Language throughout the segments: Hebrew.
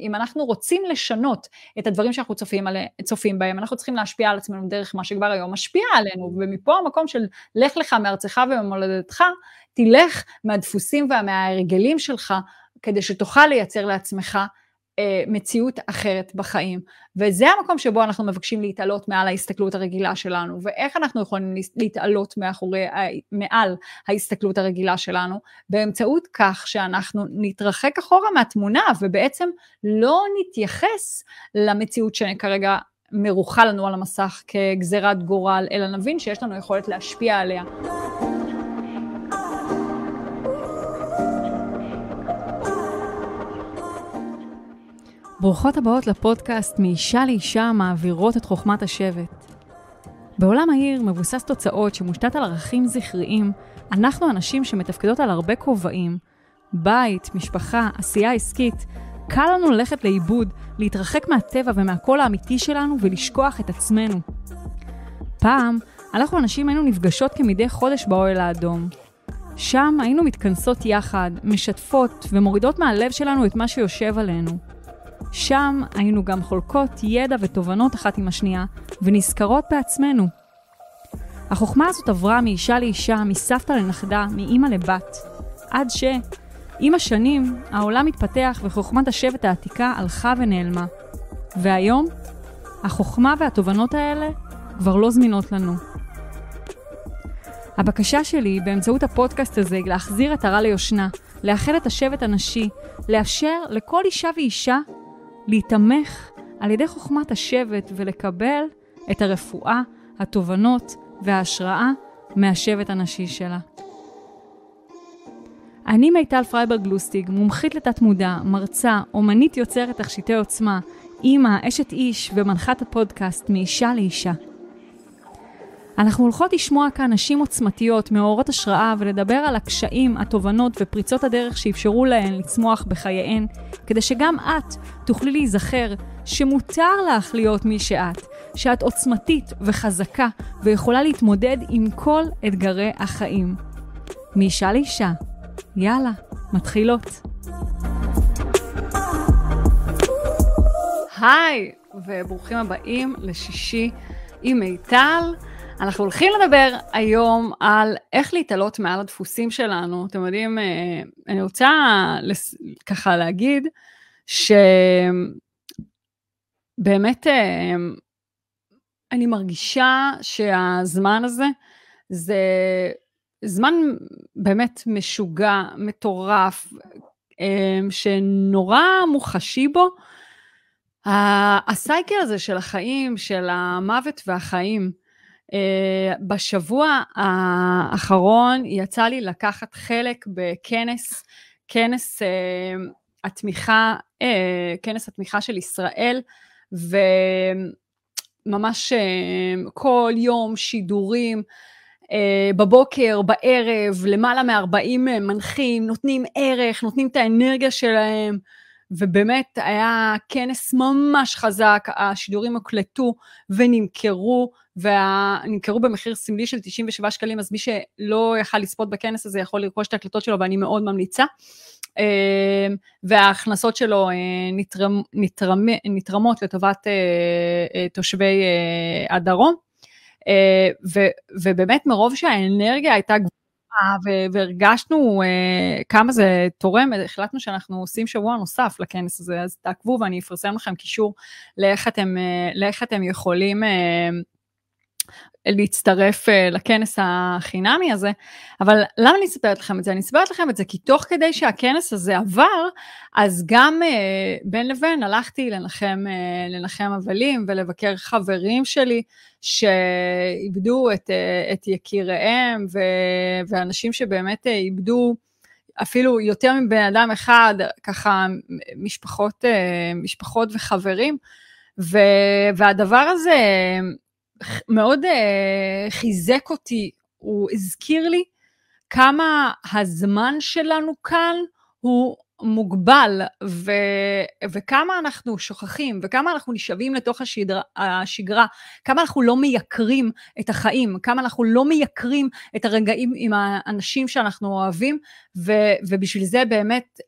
אם אנחנו רוצים לשנות את הדברים שאנחנו צופים, על, צופים בהם, אנחנו צריכים להשפיע על עצמנו דרך מה שכבר היום משפיע עלינו, ומפה המקום של לך לך מארצך וממולדתך, תלך מהדפוסים ומההרגלים שלך, כדי שתוכל לייצר לעצמך מציאות אחרת בחיים. וזה המקום שבו אנחנו מבקשים להתעלות מעל ההסתכלות הרגילה שלנו, ואיך אנחנו יכולים להתעלות מאחורי, מעל ההסתכלות הרגילה שלנו? באמצעות כך שאנחנו נתרחק אחורה מהתמונה ובעצם לא נתייחס למציאות שכרגע מרוחה לנו על המסך כגזירת גורל, אלא נבין שיש לנו יכולת להשפיע עליה. ברוכות הבאות לפודקאסט מאישה לאישה מעבירות את חוכמת השבט. בעולם העיר מבוסס תוצאות שמושתת על ערכים זכריים, אנחנו אנשים שמתפקדות על הרבה כובעים, בית, משפחה, עשייה עסקית, קל לנו ללכת לאיבוד, להתרחק מהטבע ומהקול האמיתי שלנו ולשכוח את עצמנו. פעם, אנחנו אנשים היינו נפגשות כמדי חודש באוהל האדום. שם היינו מתכנסות יחד, משתפות ומורידות מהלב שלנו את מה שיושב עלינו. שם היינו גם חולקות ידע ותובנות אחת עם השנייה, ונזכרות בעצמנו. החוכמה הזאת עברה מאישה לאישה, מסבתא לנכדה, מאימא לבת, עד ש... עם השנים, העולם התפתח וחוכמת השבט העתיקה הלכה ונעלמה. והיום, החוכמה והתובנות האלה כבר לא זמינות לנו. הבקשה שלי באמצעות הפודקאסט הזה היא להחזיר עטרה ליושנה, לאחד את השבט הנשי, לאפשר לכל אישה ואישה להיתמך על ידי חוכמת השבט ולקבל את הרפואה, התובנות וההשראה מהשבט הנשי שלה. אני מיטל פרייברג לוסטיג, מומחית לתת מודע, מרצה, אומנית יוצרת תכשיטי עוצמה, אימא, אשת איש ומנחת הפודקאסט מאישה לאישה. אנחנו הולכות לשמוע כאן נשים עוצמתיות, מאורות השראה, ולדבר על הקשיים, התובנות ופריצות הדרך שאפשרו להן לצמוח בחייהן, כדי שגם את תוכלי להיזכר שמותר לך להיות מי שאת, שאת עוצמתית וחזקה ויכולה להתמודד עם כל אתגרי החיים. מאישה לאישה. יאללה, מתחילות. היי, וברוכים הבאים לשישי עם מיטל. אנחנו הולכים לדבר היום על איך להתעלות מעל הדפוסים שלנו. אתם יודעים, אה, אני רוצה ככה להגיד שבאמת אה, אני מרגישה שהזמן הזה זה זמן באמת משוגע, מטורף, אה, שנורא מוחשי בו. הסייקל הזה של החיים, של המוות והחיים. Uh, בשבוע האחרון יצא לי לקחת חלק בכנס, כנס uh, התמיכה, uh, כנס התמיכה של ישראל, וממש כל יום שידורים, uh, בבוקר, בערב, למעלה מ-40 מנחים, נותנים ערך, נותנים את האנרגיה שלהם, ובאמת היה כנס ממש חזק, השידורים הוקלטו ונמכרו, ונמכרו במחיר סמלי של 97 שקלים, אז מי שלא יכל לצפות בכנס הזה יכול לרכוש את ההקלטות שלו, ואני מאוד ממליצה. אמ, וההכנסות שלו אה, נתרמ, נתרמ, נתרמות לטובת אה, אה, תושבי הדרום. ו, ובאמת מרוב שהאנרגיה הייתה גבוהה, והרגשנו כמה זה תורם, החלטנו שאנחנו עושים שבוע נוסף לכנס הזה, אז תעקבו ואני אפרסם לכם קישור לאיך אתם, לאיך אתם יכולים להצטרף uh, לכנס החינמי הזה, אבל למה אני אספרת לכם את זה? אני אספרת לכם את זה כי תוך כדי שהכנס הזה עבר, אז גם uh, בין לבין הלכתי לנחם, uh, לנחם אבלים ולבקר חברים שלי שאיבדו את, את יקיריהם, ו, ואנשים שבאמת איבדו אפילו יותר מבן אדם אחד, ככה משפחות, משפחות וחברים, ו, והדבר הזה, מאוד uh, חיזק אותי, הוא הזכיר לי כמה הזמן שלנו כאן הוא מוגבל, ו, וכמה אנחנו שוכחים, וכמה אנחנו נשאבים לתוך השגרה, השגרה, כמה אנחנו לא מייקרים את החיים, כמה אנחנו לא מייקרים את הרגעים עם האנשים שאנחנו אוהבים, ו, ובשביל זה באמת,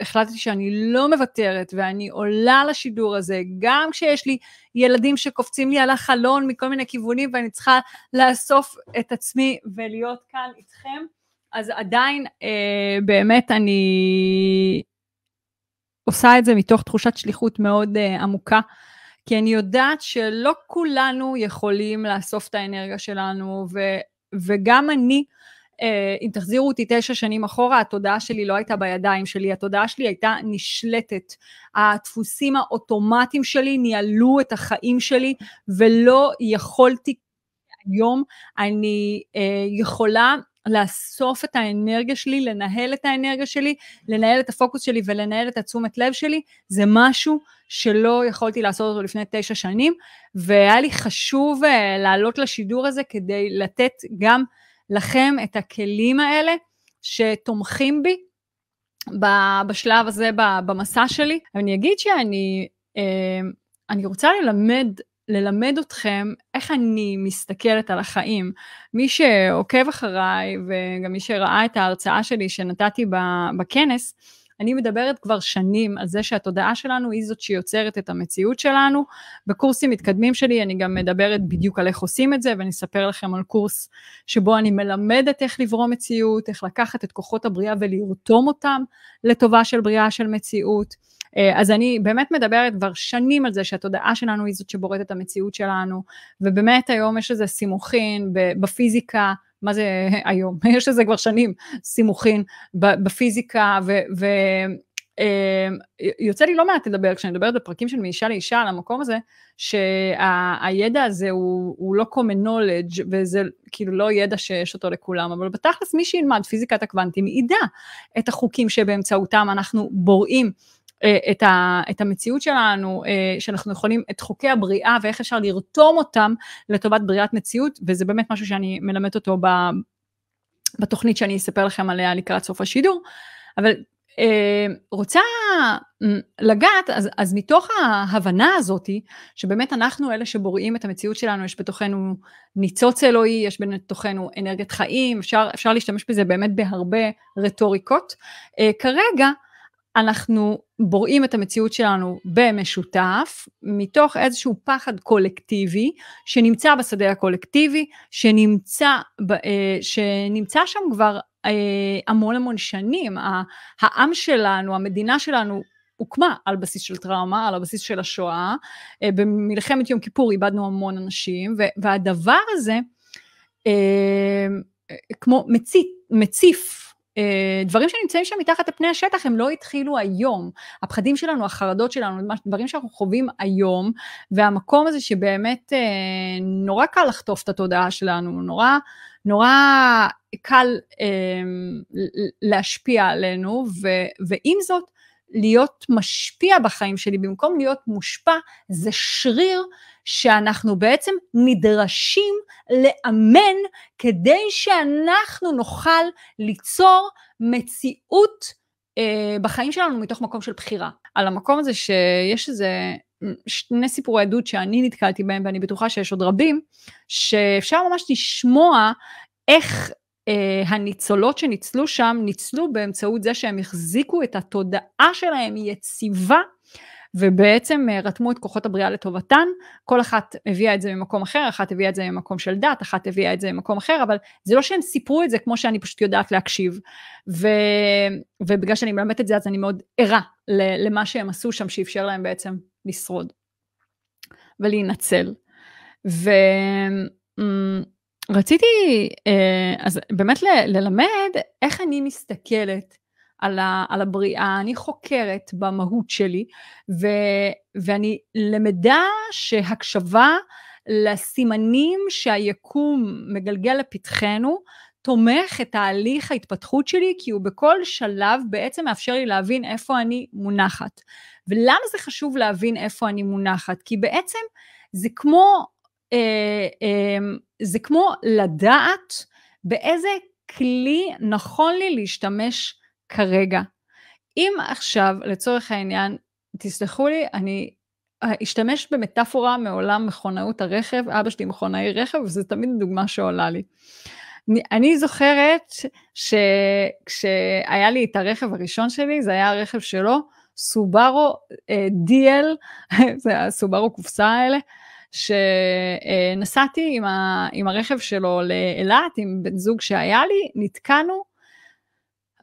החלטתי שאני לא מוותרת ואני עולה לשידור הזה, גם כשיש לי ילדים שקופצים לי על החלון מכל מיני כיוונים ואני צריכה לאסוף את עצמי ולהיות כאן איתכם, אז עדיין אה, באמת אני עושה את זה מתוך תחושת שליחות מאוד אה, עמוקה. כי אני יודעת שלא כולנו יכולים לאסוף את האנרגיה שלנו, ו, וגם אני, אם תחזירו אותי תשע שנים אחורה, התודעה שלי לא הייתה בידיים שלי, התודעה שלי הייתה נשלטת. הדפוסים האוטומטיים שלי ניהלו את החיים שלי, ולא יכולתי היום, אני אה, יכולה לאסוף את האנרגיה שלי, לנהל את האנרגיה שלי, לנהל את הפוקוס שלי ולנהל את התשומת לב שלי, זה משהו שלא יכולתי לעשות אותו לפני תשע שנים, והיה לי חשוב uh, לעלות לשידור הזה כדי לתת גם לכם את הכלים האלה שתומכים בי בשלב הזה במסע שלי. אני אגיד שאני uh, אני רוצה ללמד ללמד אתכם איך אני מסתכלת על החיים. מי שעוקב אחריי, וגם מי שראה את ההרצאה שלי שנתתי בכנס, אני מדברת כבר שנים על זה שהתודעה שלנו היא זאת שיוצרת את המציאות שלנו. בקורסים מתקדמים שלי אני גם מדברת בדיוק על איך עושים את זה, ואני אספר לכם על קורס שבו אני מלמדת איך לברוא מציאות, איך לקחת את כוחות הבריאה ולרתום אותם לטובה של בריאה של מציאות. אה, אז אני באמת מדברת כבר שנים על זה שהתודעה שלנו היא זאת שבוראת את המציאות שלנו, ובאמת היום יש איזה סימוכין בפיזיקה, מה זה היום? יש לזה כבר שנים סימוכין בפיזיקה, ו... ו Uh, יוצא לי לא מעט לדבר כשאני מדברת בפרקים של מאישה לאישה על המקום הזה, שהידע הזה הוא, הוא לא common knowledge וזה כאילו לא ידע שיש אותו לכולם, אבל בתכלס מי שילמד פיזיקת הקוונטים ידע את החוקים שבאמצעותם אנחנו בוראים אה, את, ה, את המציאות שלנו, אה, שאנחנו יכולים, את חוקי הבריאה ואיך אפשר לרתום אותם לטובת בריאת מציאות, וזה באמת משהו שאני מלמדת אותו ב, בתוכנית שאני אספר לכם עליה לקראת סוף השידור. אבל אה, רוצה לגעת, אז, אז מתוך ההבנה הזאתי, שבאמת אנחנו אלה שבוראים את המציאות שלנו, יש בתוכנו ניצוץ אלוהי, יש בתוכנו אנרגיית חיים, אפשר, אפשר להשתמש בזה באמת בהרבה רטוריקות. כרגע, אנחנו בוראים את המציאות שלנו במשותף, מתוך איזשהו פחד קולקטיבי, שנמצא בשדה הקולקטיבי, שנמצא, אה, שנמצא שם כבר אה, המון המון שנים. העם שלנו, המדינה שלנו, הוקמה על בסיס של טראומה, על הבסיס של השואה. אה, במלחמת יום כיפור איבדנו המון אנשים, והדבר הזה, כמו מציף אה, דברים שנמצאים שם מתחת לפני השטח הם לא התחילו היום. הפחדים שלנו, החרדות שלנו, דברים שאנחנו חווים היום, והמקום הזה שבאמת אה, נורא קל לחטוף את התודעה שלנו, נורא, נורא קל אה, להשפיע עלינו, ו, ועם זאת, להיות משפיע בחיים שלי במקום להיות מושפע, זה שריר שאנחנו בעצם נדרשים לאמן כדי שאנחנו נוכל ליצור מציאות אה, בחיים שלנו מתוך מקום של בחירה. על המקום הזה שיש איזה שני סיפורי עדות שאני נתקלתי בהם ואני בטוחה שיש עוד רבים, שאפשר ממש לשמוע איך אה, הניצולות שניצלו שם, ניצלו באמצעות זה שהם החזיקו את התודעה שלהם יציבה ובעצם אה, רתמו את כוחות הבריאה לטובתן, כל אחת הביאה את זה ממקום אחר, אחת הביאה את זה ממקום של דת, אחת הביאה את זה ממקום אחר, אבל זה לא שהם סיפרו את זה כמו שאני פשוט יודעת להקשיב. ו... ובגלל שאני מלמדת את זה אז אני מאוד ערה למה שהם עשו שם שאפשר להם בעצם לשרוד ולהינצל. ו... רציתי אה, אז באמת ללמד איך אני מסתכלת על, ה, על הבריאה, אני חוקרת במהות שלי, ו, ואני למדה שהקשבה לסימנים שהיקום מגלגל לפתחנו, תומך את תהליך ההתפתחות שלי, כי הוא בכל שלב בעצם מאפשר לי להבין איפה אני מונחת. ולמה זה חשוב להבין איפה אני מונחת? כי בעצם זה כמו, אה, אה, זה כמו לדעת באיזה כלי נכון לי להשתמש כרגע. אם עכשיו, לצורך העניין, תסלחו לי, אני אשתמש במטאפורה מעולם מכונאות הרכב, אבא שלי מכונאי רכב, וזו תמיד דוגמה שעולה לי. אני זוכרת שכשהיה לי את הרכב הראשון שלי, זה היה הרכב שלו, סובארו דיאל, זה הסובארו קופסה האלה, שנסעתי עם, ה, עם הרכב שלו לאילת, עם בן זוג שהיה לי, נתקענו,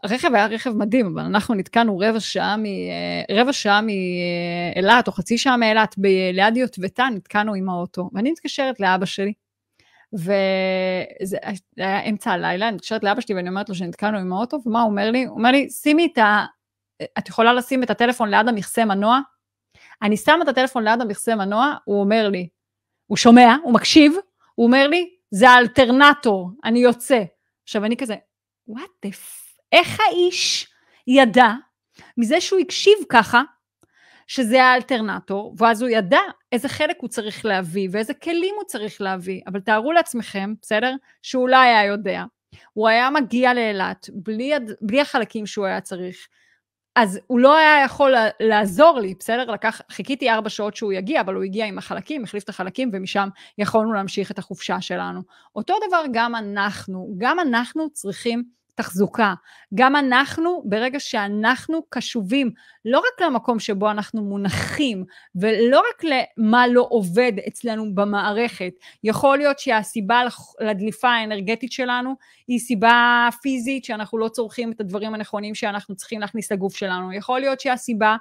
הרכב היה רכב מדהים, אבל אנחנו נתקענו רבע שעה, מ, רבע שעה מאילת, או חצי שעה מאילת, ליד יוטבתה, נתקענו עם האוטו, ואני מתקשרת לאבא שלי, וזה היה אמצע הלילה, אני מתקשרת לאבא שלי ואני אומרת לו שנתקענו עם האוטו, ומה הוא אומר לי? הוא אומר לי, שימי את ה... את יכולה לשים את הטלפון ליד המכסה מנוע? אני שמה את הטלפון ליד המכסה מנוע, הוא אומר לי, הוא שומע, הוא מקשיב, הוא אומר לי, זה האלטרנטור, אני יוצא. עכשיו אני כזה, דה פ... איך האיש ידע מזה שהוא הקשיב ככה, שזה האלטרנטור, ואז הוא ידע איזה חלק הוא צריך להביא ואיזה כלים הוא צריך להביא. אבל תארו לעצמכם, בסדר? שהוא לא היה יודע. הוא היה מגיע לאילת בלי, בלי החלקים שהוא היה צריך. אז הוא לא היה יכול לעזור לי, בסדר? לקח, חיכיתי ארבע שעות שהוא יגיע, אבל הוא הגיע עם החלקים, החליף את החלקים, ומשם יכולנו להמשיך את החופשה שלנו. אותו דבר גם אנחנו, גם אנחנו צריכים תחזוקה. גם אנחנו, ברגע שאנחנו קשובים לא רק למקום שבו אנחנו מונחים, ולא רק למה לא עובד אצלנו במערכת, יכול להיות שהסיבה לדליפה האנרגטית שלנו היא סיבה פיזית, שאנחנו לא צורכים את הדברים הנכונים שאנחנו צריכים להכניס לגוף שלנו, יכול להיות שהסיבה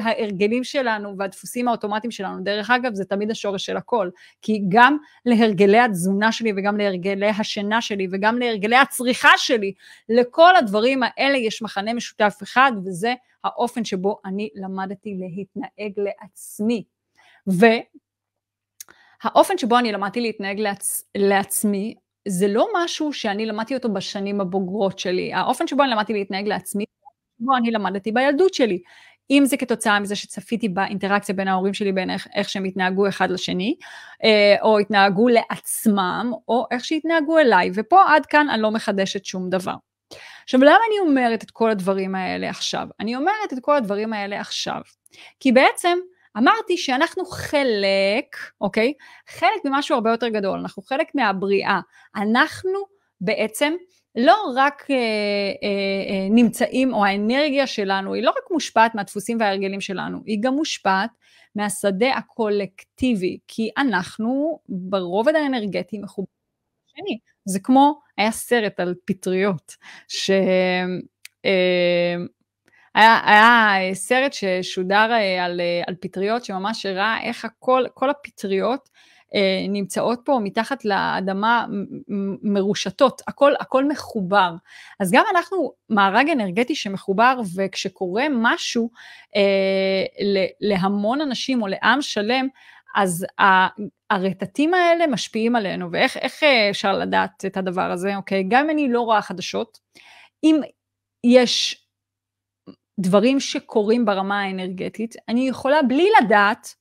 ההרגלים שלנו והדפוסים האוטומטיים שלנו. דרך אגב, זה תמיד השורש של הכל, כי גם להרגלי התזונה שלי וגם להרגלי השינה שלי וגם להרגלי הצריכה שלי, לכל הדברים האלה יש מחנה משותף אחד, וזה האופן שבו אני למדתי להתנהג לעצמי. והאופן שבו אני למדתי להתנהג לעצ... לעצמי, זה לא משהו שאני למדתי אותו בשנים הבוגרות שלי. האופן שבו אני למדתי להתנהג לעצמי, בו אני למדתי בילדות שלי. אם זה כתוצאה מזה שצפיתי באינטראקציה בין ההורים שלי, בין איך, איך שהם התנהגו אחד לשני, אה, או התנהגו לעצמם, או איך שהתנהגו אליי, ופה עד כאן אני לא מחדשת שום דבר. עכשיו, למה אני אומרת את כל הדברים האלה עכשיו? אני אומרת את כל הדברים האלה עכשיו, כי בעצם אמרתי שאנחנו חלק, אוקיי? חלק ממשהו הרבה יותר גדול, אנחנו חלק מהבריאה. אנחנו בעצם לא רק אה, אה, אה, נמצאים, או האנרגיה שלנו, היא לא רק מושפעת מהדפוסים וההרגלים שלנו, היא גם מושפעת מהשדה הקולקטיבי, כי אנחנו ברובד האנרגטי מחוברים לשני. זה כמו, היה סרט על פטריות, ש... אה, היה, היה סרט ששודר אה, על, אה, על פטריות שממש הראה איך הכל, כל הפטריות נמצאות פה מתחת לאדמה מרושתות, הכל, הכל מחובר. אז גם אנחנו מארג אנרגטי שמחובר, וכשקורה משהו אה, להמון אנשים או לעם שלם, אז הרטטים האלה משפיעים עלינו, ואיך אפשר לדעת את הדבר הזה, אוקיי? גם אם אני לא רואה חדשות, אם יש דברים שקורים ברמה האנרגטית, אני יכולה בלי לדעת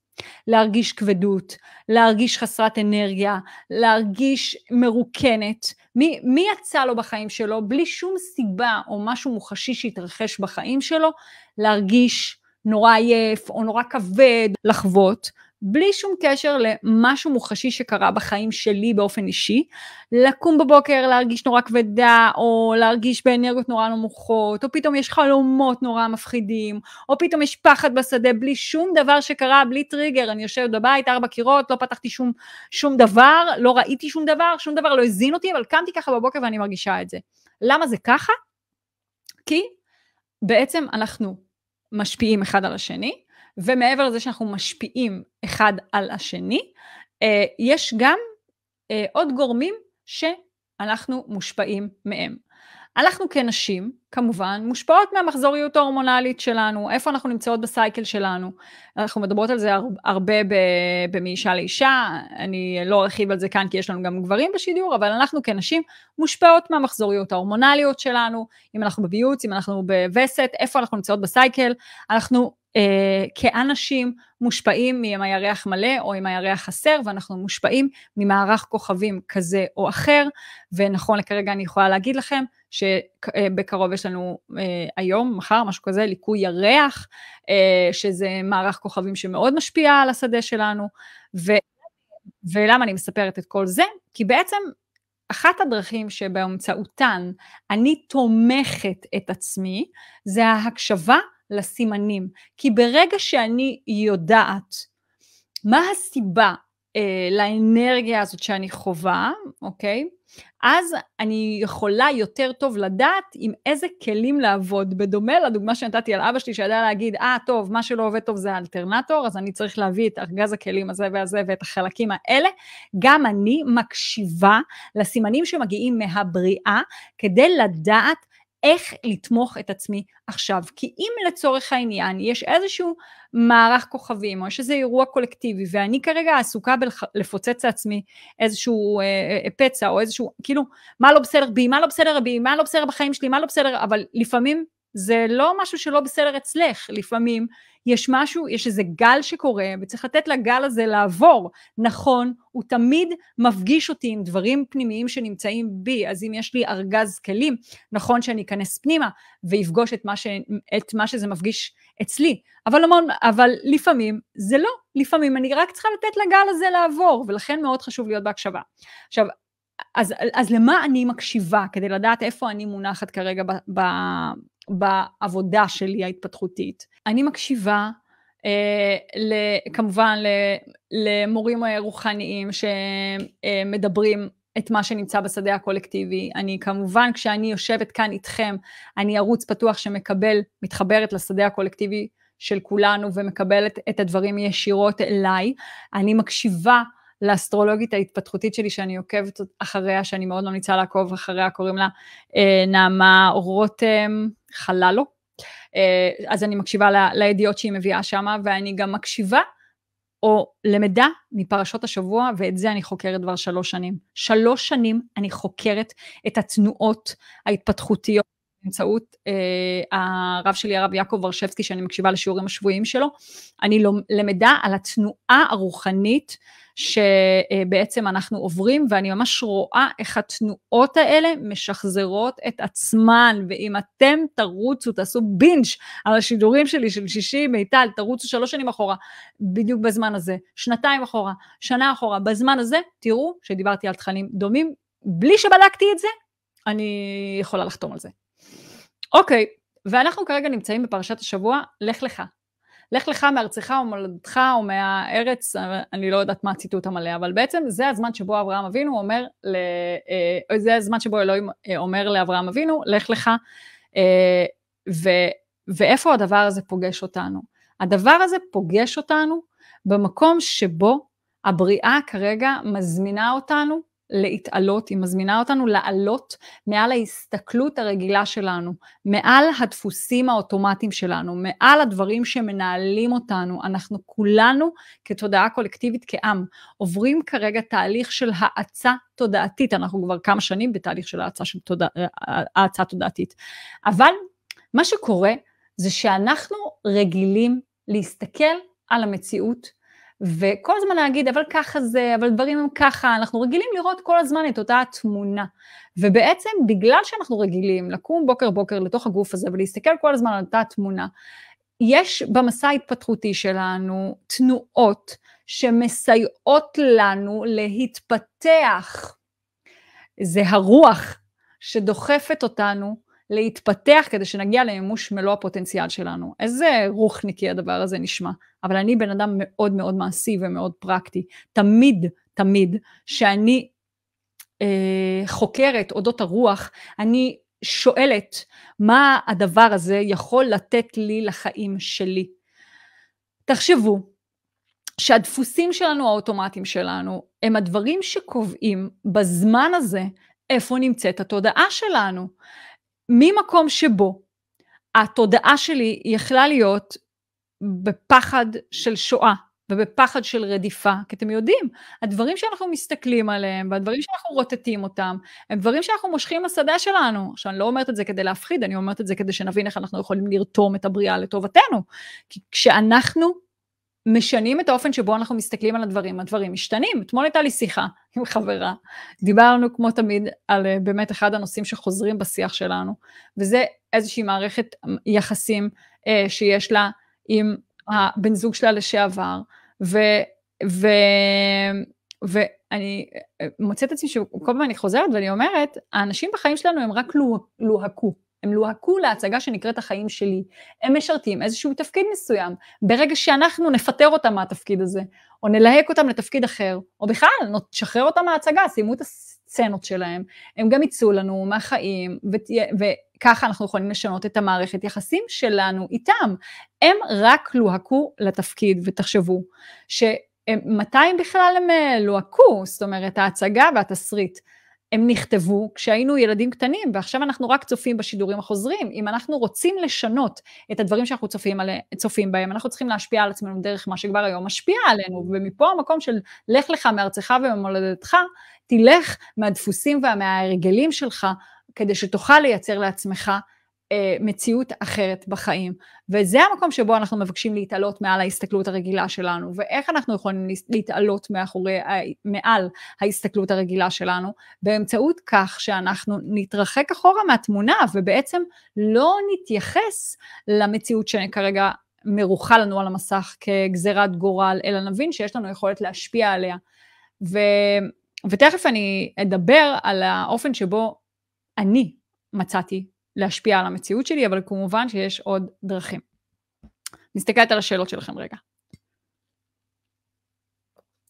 להרגיש כבדות, להרגיש חסרת אנרגיה, להרגיש מרוקנת. מי, מי יצא לו בחיים שלו בלי שום סיבה או משהו מוחשי שהתרחש בחיים שלו, להרגיש נורא עייף או נורא כבד, לחוות, בלי שום קשר למשהו מוחשי שקרה בחיים שלי באופן אישי, לקום בבוקר להרגיש נורא כבדה, או להרגיש באנרגיות נורא נמוכות, או פתאום יש חלומות נורא מפחידים, או פתאום יש פחד בשדה בלי שום דבר שקרה, בלי טריגר, אני יושבת בבית, ארבע קירות, לא פתחתי שום, שום דבר, לא ראיתי שום דבר, שום דבר לא הזין אותי, אבל קמתי ככה בבוקר ואני מרגישה את זה. למה זה ככה? כי בעצם אנחנו משפיעים אחד על השני, ומעבר לזה שאנחנו משפיעים אחד על השני, אה, יש גם אה, עוד גורמים שאנחנו מושפעים מהם. אנחנו כנשים, כמובן, מושפעות מהמחזוריות ההורמונלית שלנו, איפה אנחנו נמצאות בסייקל שלנו. אנחנו מדברות על זה הרבה במאישה לאישה, אני לא ארחיב על זה כאן כי יש לנו גם גברים בשידור, אבל אנחנו כנשים מושפעות מהמחזוריות ההורמונליות שלנו, אם אנחנו בביוץ, אם אנחנו בווסת, איפה אנחנו נמצאות בסייקל, אנחנו כאנשים מושפעים אם הירח מלא או אם הירח חסר, ואנחנו מושפעים ממערך כוכבים כזה או אחר, ונכון לכרגע אני יכולה להגיד לכם שבקרוב יש לנו אה, היום, מחר, משהו כזה, ליקוי ירח, אה, שזה מערך כוכבים שמאוד משפיע על השדה שלנו, ו, ולמה אני מספרת את כל זה? כי בעצם אחת הדרכים שבאמצעותן אני תומכת את עצמי, זה ההקשבה לסימנים. כי ברגע שאני יודעת מה הסיבה אה, לאנרגיה הזאת שאני חווה, אוקיי? אז אני יכולה יותר טוב לדעת עם איזה כלים לעבוד. בדומה לדוגמה שנתתי על אבא שלי, שידע להגיד, אה, ah, טוב, מה שלא עובד טוב זה האלטרנטור, אז אני צריך להביא את ארגז הכלים הזה והזה ואת החלקים האלה. גם אני מקשיבה לסימנים שמגיעים מהבריאה, כדי לדעת איך לתמוך את עצמי עכשיו. כי אם לצורך העניין יש איזשהו מערך כוכבים, או יש איזה אירוע קולקטיבי, ואני כרגע עסוקה בלפוצץ לעצמי איזשהו אה, אה, פצע, או איזשהו, כאילו, מה לא בסדר בי, מה לא בסדר בי, מה לא בסדר בחיים שלי, מה לא בסדר, אבל לפעמים זה לא משהו שלא בסדר אצלך, לפעמים יש משהו, יש איזה גל שקורה וצריך לתת לגל הזה לעבור. נכון, הוא תמיד מפגיש אותי עם דברים פנימיים שנמצאים בי, אז אם יש לי ארגז כלים, נכון שאני אכנס פנימה ויפגוש את מה, ש, את מה שזה מפגיש אצלי, אבל, המון, אבל לפעמים זה לא, לפעמים אני רק צריכה לתת לגל הזה לעבור, ולכן מאוד חשוב להיות בהקשבה. עכשיו, אז, אז למה אני מקשיבה? כדי לדעת איפה אני מונחת כרגע ב, ב, בעבודה שלי ההתפתחותית. אני מקשיבה אה, כמובן למורים רוחניים שמדברים את מה שנמצא בשדה הקולקטיבי. אני כמובן, כשאני יושבת כאן איתכם, אני ערוץ פתוח שמקבל, מתחברת לשדה הקולקטיבי של כולנו ומקבלת את הדברים ישירות אליי. אני מקשיבה לאסטרולוגית ההתפתחותית שלי שאני עוקבת אחריה, שאני מאוד ממליצה לעקוב אחריה, קוראים לה אה, נעמה רותם חללו. אה, אז אני מקשיבה לידיעות שהיא מביאה שמה, ואני גם מקשיבה או למידע מפרשות השבוע, ואת זה אני חוקרת כבר שלוש שנים. שלוש שנים אני חוקרת את התנועות ההתפתחותיות באמצעות אה, הרב שלי, הרב יעקב ורשבסקי, שאני מקשיבה לשיעורים השבועיים שלו. אני למדה על התנועה הרוחנית שבעצם אנחנו עוברים, ואני ממש רואה איך התנועות האלה משחזרות את עצמן, ואם אתם תרוצו, תעשו בינג' על השידורים שלי של שישי, מיטל, תרוצו שלוש שנים אחורה, בדיוק בזמן הזה, שנתיים אחורה, שנה אחורה, בזמן הזה, תראו שדיברתי על תכנים דומים, בלי שבדקתי את זה, אני יכולה לחתום על זה. אוקיי, ואנחנו כרגע נמצאים בפרשת השבוע, לך לך. לך לך מארצך ומולדתך או מהארץ, אני לא יודעת מה הציטוט המלא, אבל בעצם זה הזמן שבו אברהם אבינו אומר, אה, זה הזמן שבו אלוהים אה, אומר לאברהם אבינו, לך לך, אה, ו, ואיפה הדבר הזה פוגש אותנו? הדבר הזה פוגש אותנו במקום שבו הבריאה כרגע מזמינה אותנו להתעלות, היא מזמינה אותנו לעלות מעל ההסתכלות הרגילה שלנו, מעל הדפוסים האוטומטיים שלנו, מעל הדברים שמנהלים אותנו. אנחנו כולנו כתודעה קולקטיבית, כעם, עוברים כרגע תהליך של האצה תודעתית, אנחנו כבר כמה שנים בתהליך של האצה, של תודע... האצה תודעתית. אבל מה שקורה זה שאנחנו רגילים להסתכל על המציאות וכל הזמן להגיד, אבל ככה זה, אבל דברים הם ככה, אנחנו רגילים לראות כל הזמן את אותה התמונה. ובעצם בגלל שאנחנו רגילים לקום בוקר בוקר לתוך הגוף הזה ולהסתכל כל הזמן על אותה התמונה, יש במסע ההתפתחותי שלנו תנועות שמסייעות לנו להתפתח. זה הרוח שדוחפת אותנו להתפתח כדי שנגיע למימוש מלוא הפוטנציאל שלנו. איזה רוחניקי הדבר הזה נשמע. אבל אני בן אדם מאוד מאוד מעשי ומאוד פרקטי. תמיד, תמיד, שאני אה, חוקרת אודות הרוח, אני שואלת מה הדבר הזה יכול לתת לי לחיים שלי. תחשבו שהדפוסים שלנו, האוטומטיים שלנו, הם הדברים שקובעים בזמן הזה איפה נמצאת התודעה שלנו. ממקום שבו התודעה שלי יכלה להיות בפחד של שואה ובפחד של רדיפה, כי אתם יודעים, הדברים שאנחנו מסתכלים עליהם והדברים שאנחנו רוטטים אותם, הם דברים שאנחנו מושכים לשדה שלנו. עכשיו, אני לא אומרת את זה כדי להפחיד, אני אומרת את זה כדי שנבין איך אנחנו יכולים לרתום את הבריאה לטובתנו. כי כשאנחנו משנים את האופן שבו אנחנו מסתכלים על הדברים, הדברים משתנים. אתמול הייתה לי שיחה עם חברה, דיברנו כמו תמיד על אה, באמת אחד הנושאים שחוזרים בשיח שלנו, וזה איזושהי מערכת יחסים אה, שיש לה עם הבן זוג שלה לשעבר, ו, ו, ו, אני מוצאת עצמי שכל פעם אני חוזרת ואני אומרת, האנשים בחיים שלנו הם רק לוהקו. הם לוהקו להצגה שנקראת החיים שלי. הם משרתים איזשהו תפקיד מסוים. ברגע שאנחנו נפטר אותם מהתפקיד הזה, או נלהק אותם לתפקיד אחר, או בכלל נשחרר אותם מההצגה, סיימו את הסצנות שלהם, הם גם יצאו לנו מהחיים, ותהיה, וככה אנחנו יכולים לשנות את המערכת יחסים שלנו איתם. הם רק לוהקו לתפקיד, ותחשבו, שמתי בכלל הם אה, לוהקו, זאת אומרת ההצגה והתסריט. הם נכתבו כשהיינו ילדים קטנים, ועכשיו אנחנו רק צופים בשידורים החוזרים. אם אנחנו רוצים לשנות את הדברים שאנחנו צופים, עלי, צופים בהם, אנחנו צריכים להשפיע על עצמנו דרך מה שכבר היום משפיע עלינו, ומפה המקום של לך לך מארצך וממולדתך, תלך מהדפוסים ומההרגלים שלך, כדי שתוכל לייצר לעצמך מציאות אחרת בחיים. וזה המקום שבו אנחנו מבקשים להתעלות מעל ההסתכלות הרגילה שלנו, ואיך אנחנו יכולים להתעלות מאחורי, מעל ההסתכלות הרגילה שלנו, באמצעות כך שאנחנו נתרחק אחורה מהתמונה, ובעצם לא נתייחס למציאות שכרגע מרוחה לנו על המסך כגזירת גורל, אלא נבין שיש לנו יכולת להשפיע עליה. ו... ותכף אני אדבר על האופן שבו אני מצאתי להשפיע על המציאות שלי, אבל כמובן שיש עוד דרכים. נסתכלת על השאלות שלכם רגע.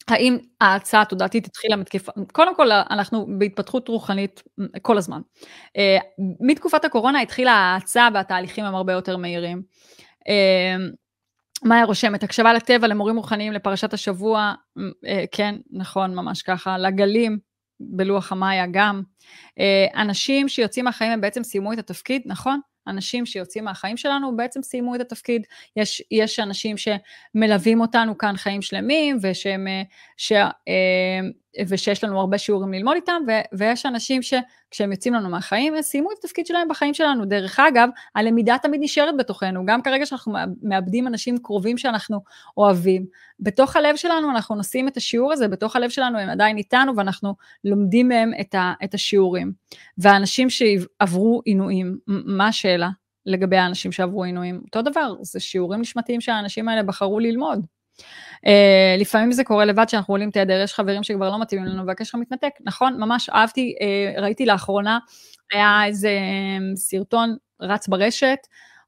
האם ההצעה התודעתית התחילה מתקיפה, קודם כל אנחנו בהתפתחות רוחנית כל הזמן. אה, מתקופת הקורונה התחילה ההאצה והתהליכים הם הרבה יותר מהירים. אה, מאיה רושמת, הקשבה לטבע, למורים רוחניים, לפרשת השבוע, אה, כן, נכון, ממש ככה, לגלים, בלוח המאיה גם. אה, אנשים שיוצאים מהחיים הם בעצם סיימו את התפקיד, נכון? אנשים שיוצאים מהחיים שלנו בעצם סיימו את התפקיד. יש, יש אנשים שמלווים אותנו כאן חיים שלמים, ושהם, אה, ש, ושיש לנו הרבה שיעורים ללמוד איתם, ו, ויש אנשים שכשהם יוצאים לנו מהחיים, הם סיימו את התפקיד שלהם בחיים שלנו. דרך אגב, הלמידה תמיד נשארת בתוכנו, גם כרגע שאנחנו מאבדים אנשים קרובים שאנחנו אוהבים. בתוך הלב שלנו אנחנו נושאים את השיעור הזה, בתוך הלב שלנו הם עדיין איתנו, ואנחנו לומדים מהם את, ה, את השיעורים. והאנשים שעברו עינויים, מה השאלה לגבי האנשים שעברו עינויים? אותו דבר, זה שיעורים נשמתיים שהאנשים האלה בחרו ללמוד. Uh, לפעמים זה קורה לבד שאנחנו עולים תדר, יש חברים שכבר לא מתאימים לנו והקשר מתנתק, נכון? ממש אהבתי, uh, ראיתי לאחרונה, היה איזה um, סרטון רץ ברשת,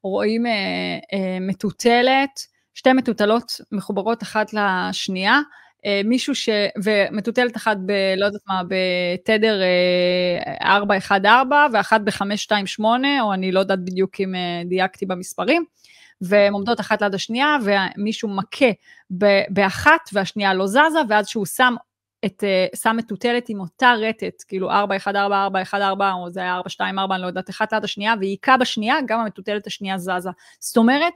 רואים uh, uh, מטוטלת, שתי מטוטלות מחוברות אחת לשנייה, uh, מישהו ש... ומטוטלת אחת ב... לא יודעת מה, בתדר uh, 414 ואחת ב-528, או אני לא יודעת בדיוק אם uh, דייקתי במספרים. והן עומדות אחת ליד השנייה, ומישהו מכה באחת והשנייה לא זזה, ואז שהוא שם את, אה, שם מטוטלת עם אותה רטט, כאילו 4, 1, 4, 4, 1, 4, או זה היה 4, 2, 4, אני לא יודעת, אחת ליד השנייה, והיא היכה בשנייה, גם המטוטלת השנייה זזה. זאת אומרת,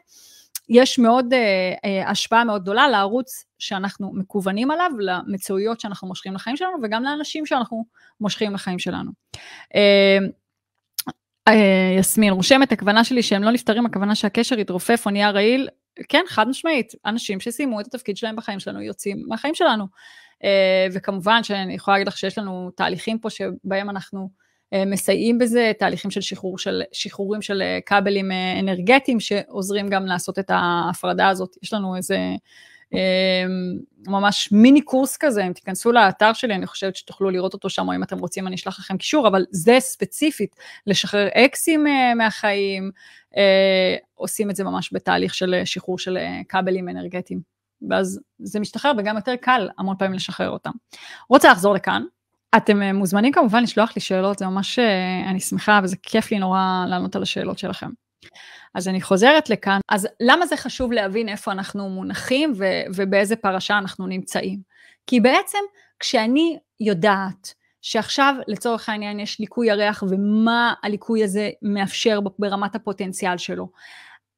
יש מאוד, אה, אה, השפעה מאוד גדולה לערוץ שאנחנו מקוונים עליו, למצויות שאנחנו מושכים לחיים שלנו, וגם לאנשים שאנחנו מושכים לחיים שלנו. אה, יסמין, רושמת, הכוונה שלי שהם לא נפטרים, הכוונה שהקשר יתרופף או נהיה רעיל, כן, חד משמעית, אנשים שסיימו את התפקיד שלהם בחיים שלנו יוצאים מהחיים שלנו. אה, וכמובן שאני יכולה להגיד לך שיש לנו תהליכים פה שבהם אנחנו אה, מסייעים בזה, תהליכים של, שחרור של שחרורים של כבלים אנרגטיים שעוזרים גם לעשות את ההפרדה הזאת. יש לנו איזה ממש מיני קורס כזה, אם תיכנסו לאתר שלי, אני חושבת שתוכלו לראות אותו שם, או אם אתם רוצים אני אשלח לכם קישור, אבל זה ספציפית, לשחרר אקסים אה, מהחיים, אה, עושים את זה ממש בתהליך של שחרור של אה, כבלים אנרגטיים. ואז זה משתחרר וגם יותר קל המון פעמים לשחרר אותם. רוצה לחזור לכאן, אתם מוזמנים כמובן לשלוח לי שאלות, זה ממש, אני שמחה וזה כיף לי נורא לענות על השאלות שלכם. אז אני חוזרת לכאן. אז למה זה חשוב להבין איפה אנחנו מונחים ו- ובאיזה פרשה אנחנו נמצאים? כי בעצם כשאני יודעת שעכשיו לצורך העניין יש ליקוי ירח ומה הליקוי הזה מאפשר ברמת הפוטנציאל שלו,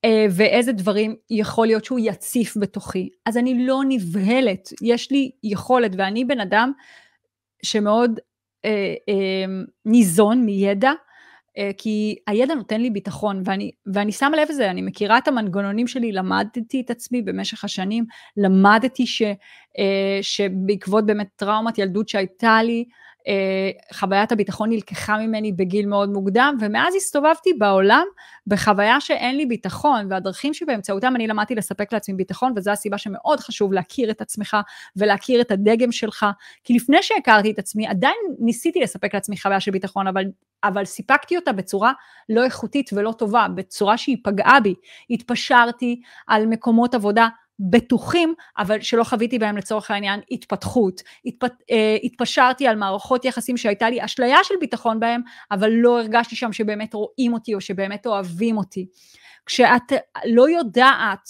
אה, ואיזה דברים יכול להיות שהוא יציף בתוכי, אז אני לא נבהלת, יש לי יכולת ואני בן אדם שמאוד אה, אה, ניזון מידע, כי הידע נותן לי ביטחון, ואני, ואני שמה לב לזה, אני מכירה את המנגנונים שלי, למדתי את עצמי במשך השנים, למדתי ש, אה, שבעקבות באמת טראומת ילדות שהייתה לי, חוויית הביטחון נלקחה ממני בגיל מאוד מוקדם, ומאז הסתובבתי בעולם בחוויה שאין לי ביטחון, והדרכים שבאמצעותם אני למדתי לספק לעצמי ביטחון, וזו הסיבה שמאוד חשוב להכיר את עצמך ולהכיר את הדגם שלך, כי לפני שהכרתי את עצמי, עדיין ניסיתי לספק לעצמי חוויה של ביטחון, אבל, אבל סיפקתי אותה בצורה לא איכותית ולא טובה, בצורה שהיא פגעה בי. התפשרתי על מקומות עבודה בטוחים, אבל שלא חוויתי בהם לצורך העניין התפתחות. התפ... אה, התפשרתי על מערכות יחסים שהייתה לי אשליה של ביטחון בהם, אבל לא הרגשתי שם שבאמת רואים אותי או שבאמת אוהבים אותי. כשאת לא יודעת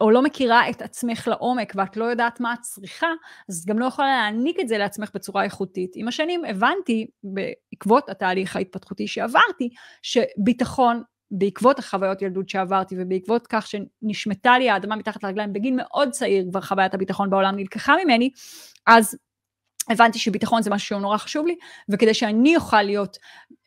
או לא מכירה את עצמך לעומק ואת לא יודעת מה את צריכה, אז גם לא יכולה להעניק את זה לעצמך בצורה איכותית. עם השנים הבנתי, בעקבות התהליך ההתפתחותי שעברתי, שביטחון בעקבות החוויות ילדות שעברתי ובעקבות כך שנשמטה לי האדמה מתחת לרגליים בגיל מאוד צעיר כבר חוויית הביטחון בעולם נלקחה ממני, אז הבנתי שביטחון זה משהו שהוא נורא חשוב לי, וכדי שאני אוכל להיות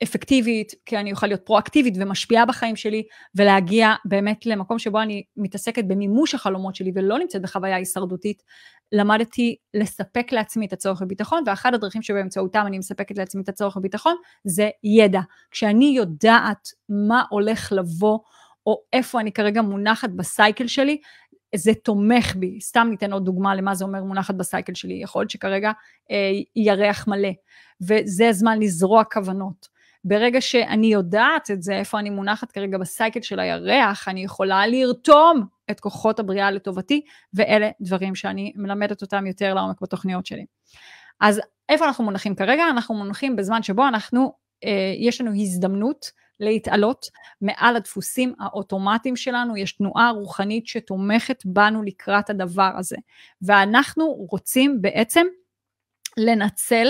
אפקטיבית, כי אני אוכל להיות פרואקטיבית ומשפיעה בחיים שלי, ולהגיע באמת למקום שבו אני מתעסקת במימוש החלומות שלי ולא נמצאת בחוויה הישרדותית, למדתי לספק לעצמי את הצורך בביטחון, ואחד הדרכים שבאמצעותם אני מספקת לעצמי את הצורך בביטחון, זה ידע. כשאני יודעת מה הולך לבוא, או איפה אני כרגע מונחת בסייקל שלי, זה תומך בי. סתם ניתן עוד דוגמה למה זה אומר מונחת בסייקל שלי. יכול להיות שכרגע אה, ירח מלא, וזה הזמן לזרוע כוונות. ברגע שאני יודעת את זה, איפה אני מונחת כרגע בסייקל של הירח, אני יכולה לרתום את כוחות הבריאה לטובתי, ואלה דברים שאני מלמדת אותם יותר לעומק בתוכניות שלי. אז איפה אנחנו מונחים כרגע? אנחנו מונחים בזמן שבו אנחנו, אה, יש לנו הזדמנות להתעלות מעל הדפוסים האוטומטיים שלנו, יש תנועה רוחנית שתומכת בנו לקראת הדבר הזה. ואנחנו רוצים בעצם לנצל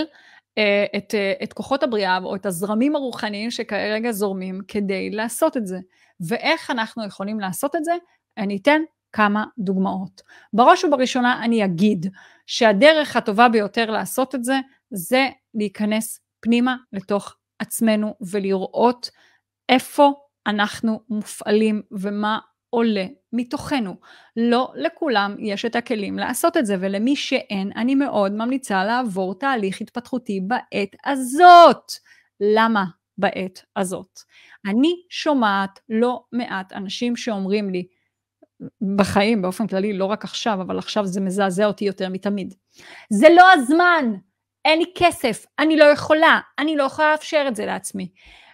את, אה, את כוחות הבריאה או את הזרמים הרוחניים שכרגע זורמים כדי לעשות את זה. ואיך אנחנו יכולים לעשות את זה? אני אתן כמה דוגמאות. בראש ובראשונה אני אגיד שהדרך הטובה ביותר לעשות את זה, זה להיכנס פנימה לתוך עצמנו ולראות איפה אנחנו מופעלים ומה עולה מתוכנו. לא לכולם יש את הכלים לעשות את זה, ולמי שאין, אני מאוד ממליצה לעבור תהליך התפתחותי בעת הזאת. למה בעת הזאת? אני שומעת לא מעט אנשים שאומרים לי, בחיים באופן כללי, לא רק עכשיו, אבל עכשיו זה מזעזע אותי יותר מתמיד. זה לא הזמן, אין לי כסף, אני לא יכולה, אני לא יכולה לאפשר את זה לעצמי.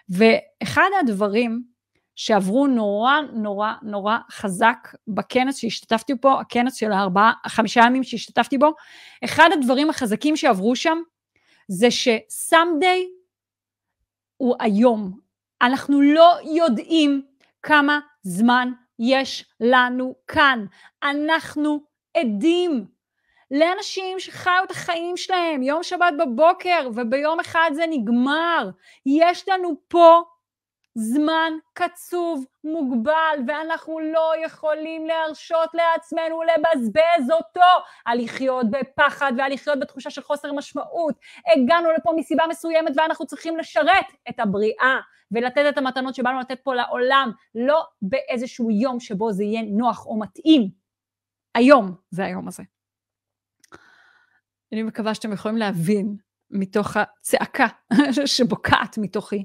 ואחד הדברים שעברו נורא נורא נורא חזק בכנס שהשתתפתי בו, הכנס של הארבעה, חמישה ימים שהשתתפתי בו, אחד הדברים החזקים שעברו שם זה שסאמדיי הוא היום. אנחנו לא יודעים כמה זמן יש לנו כאן. אנחנו עדים לאנשים שחיו את החיים שלהם יום שבת בבוקר וביום אחד זה נגמר. יש לנו פה זמן קצוב, מוגבל, ואנחנו לא יכולים להרשות לעצמנו לבזבז אותו על לחיות בפחד ועל לחיות בתחושה של חוסר משמעות. הגענו לפה מסיבה מסוימת ואנחנו צריכים לשרת את הבריאה ולתת את המתנות שבאנו לתת פה לעולם, לא באיזשהו יום שבו זה יהיה נוח או מתאים. היום זה היום הזה. אני מקווה שאתם יכולים להבין מתוך הצעקה שבוקעת מתוכי,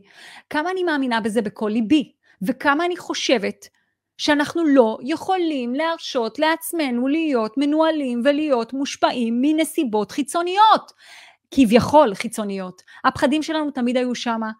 כמה אני מאמינה בזה בכל ליבי, וכמה אני חושבת שאנחנו לא יכולים להרשות לעצמנו להיות מנוהלים ולהיות מושפעים מנסיבות חיצוניות. כביכול חיצוניות. הפחדים שלנו תמיד היו שמה,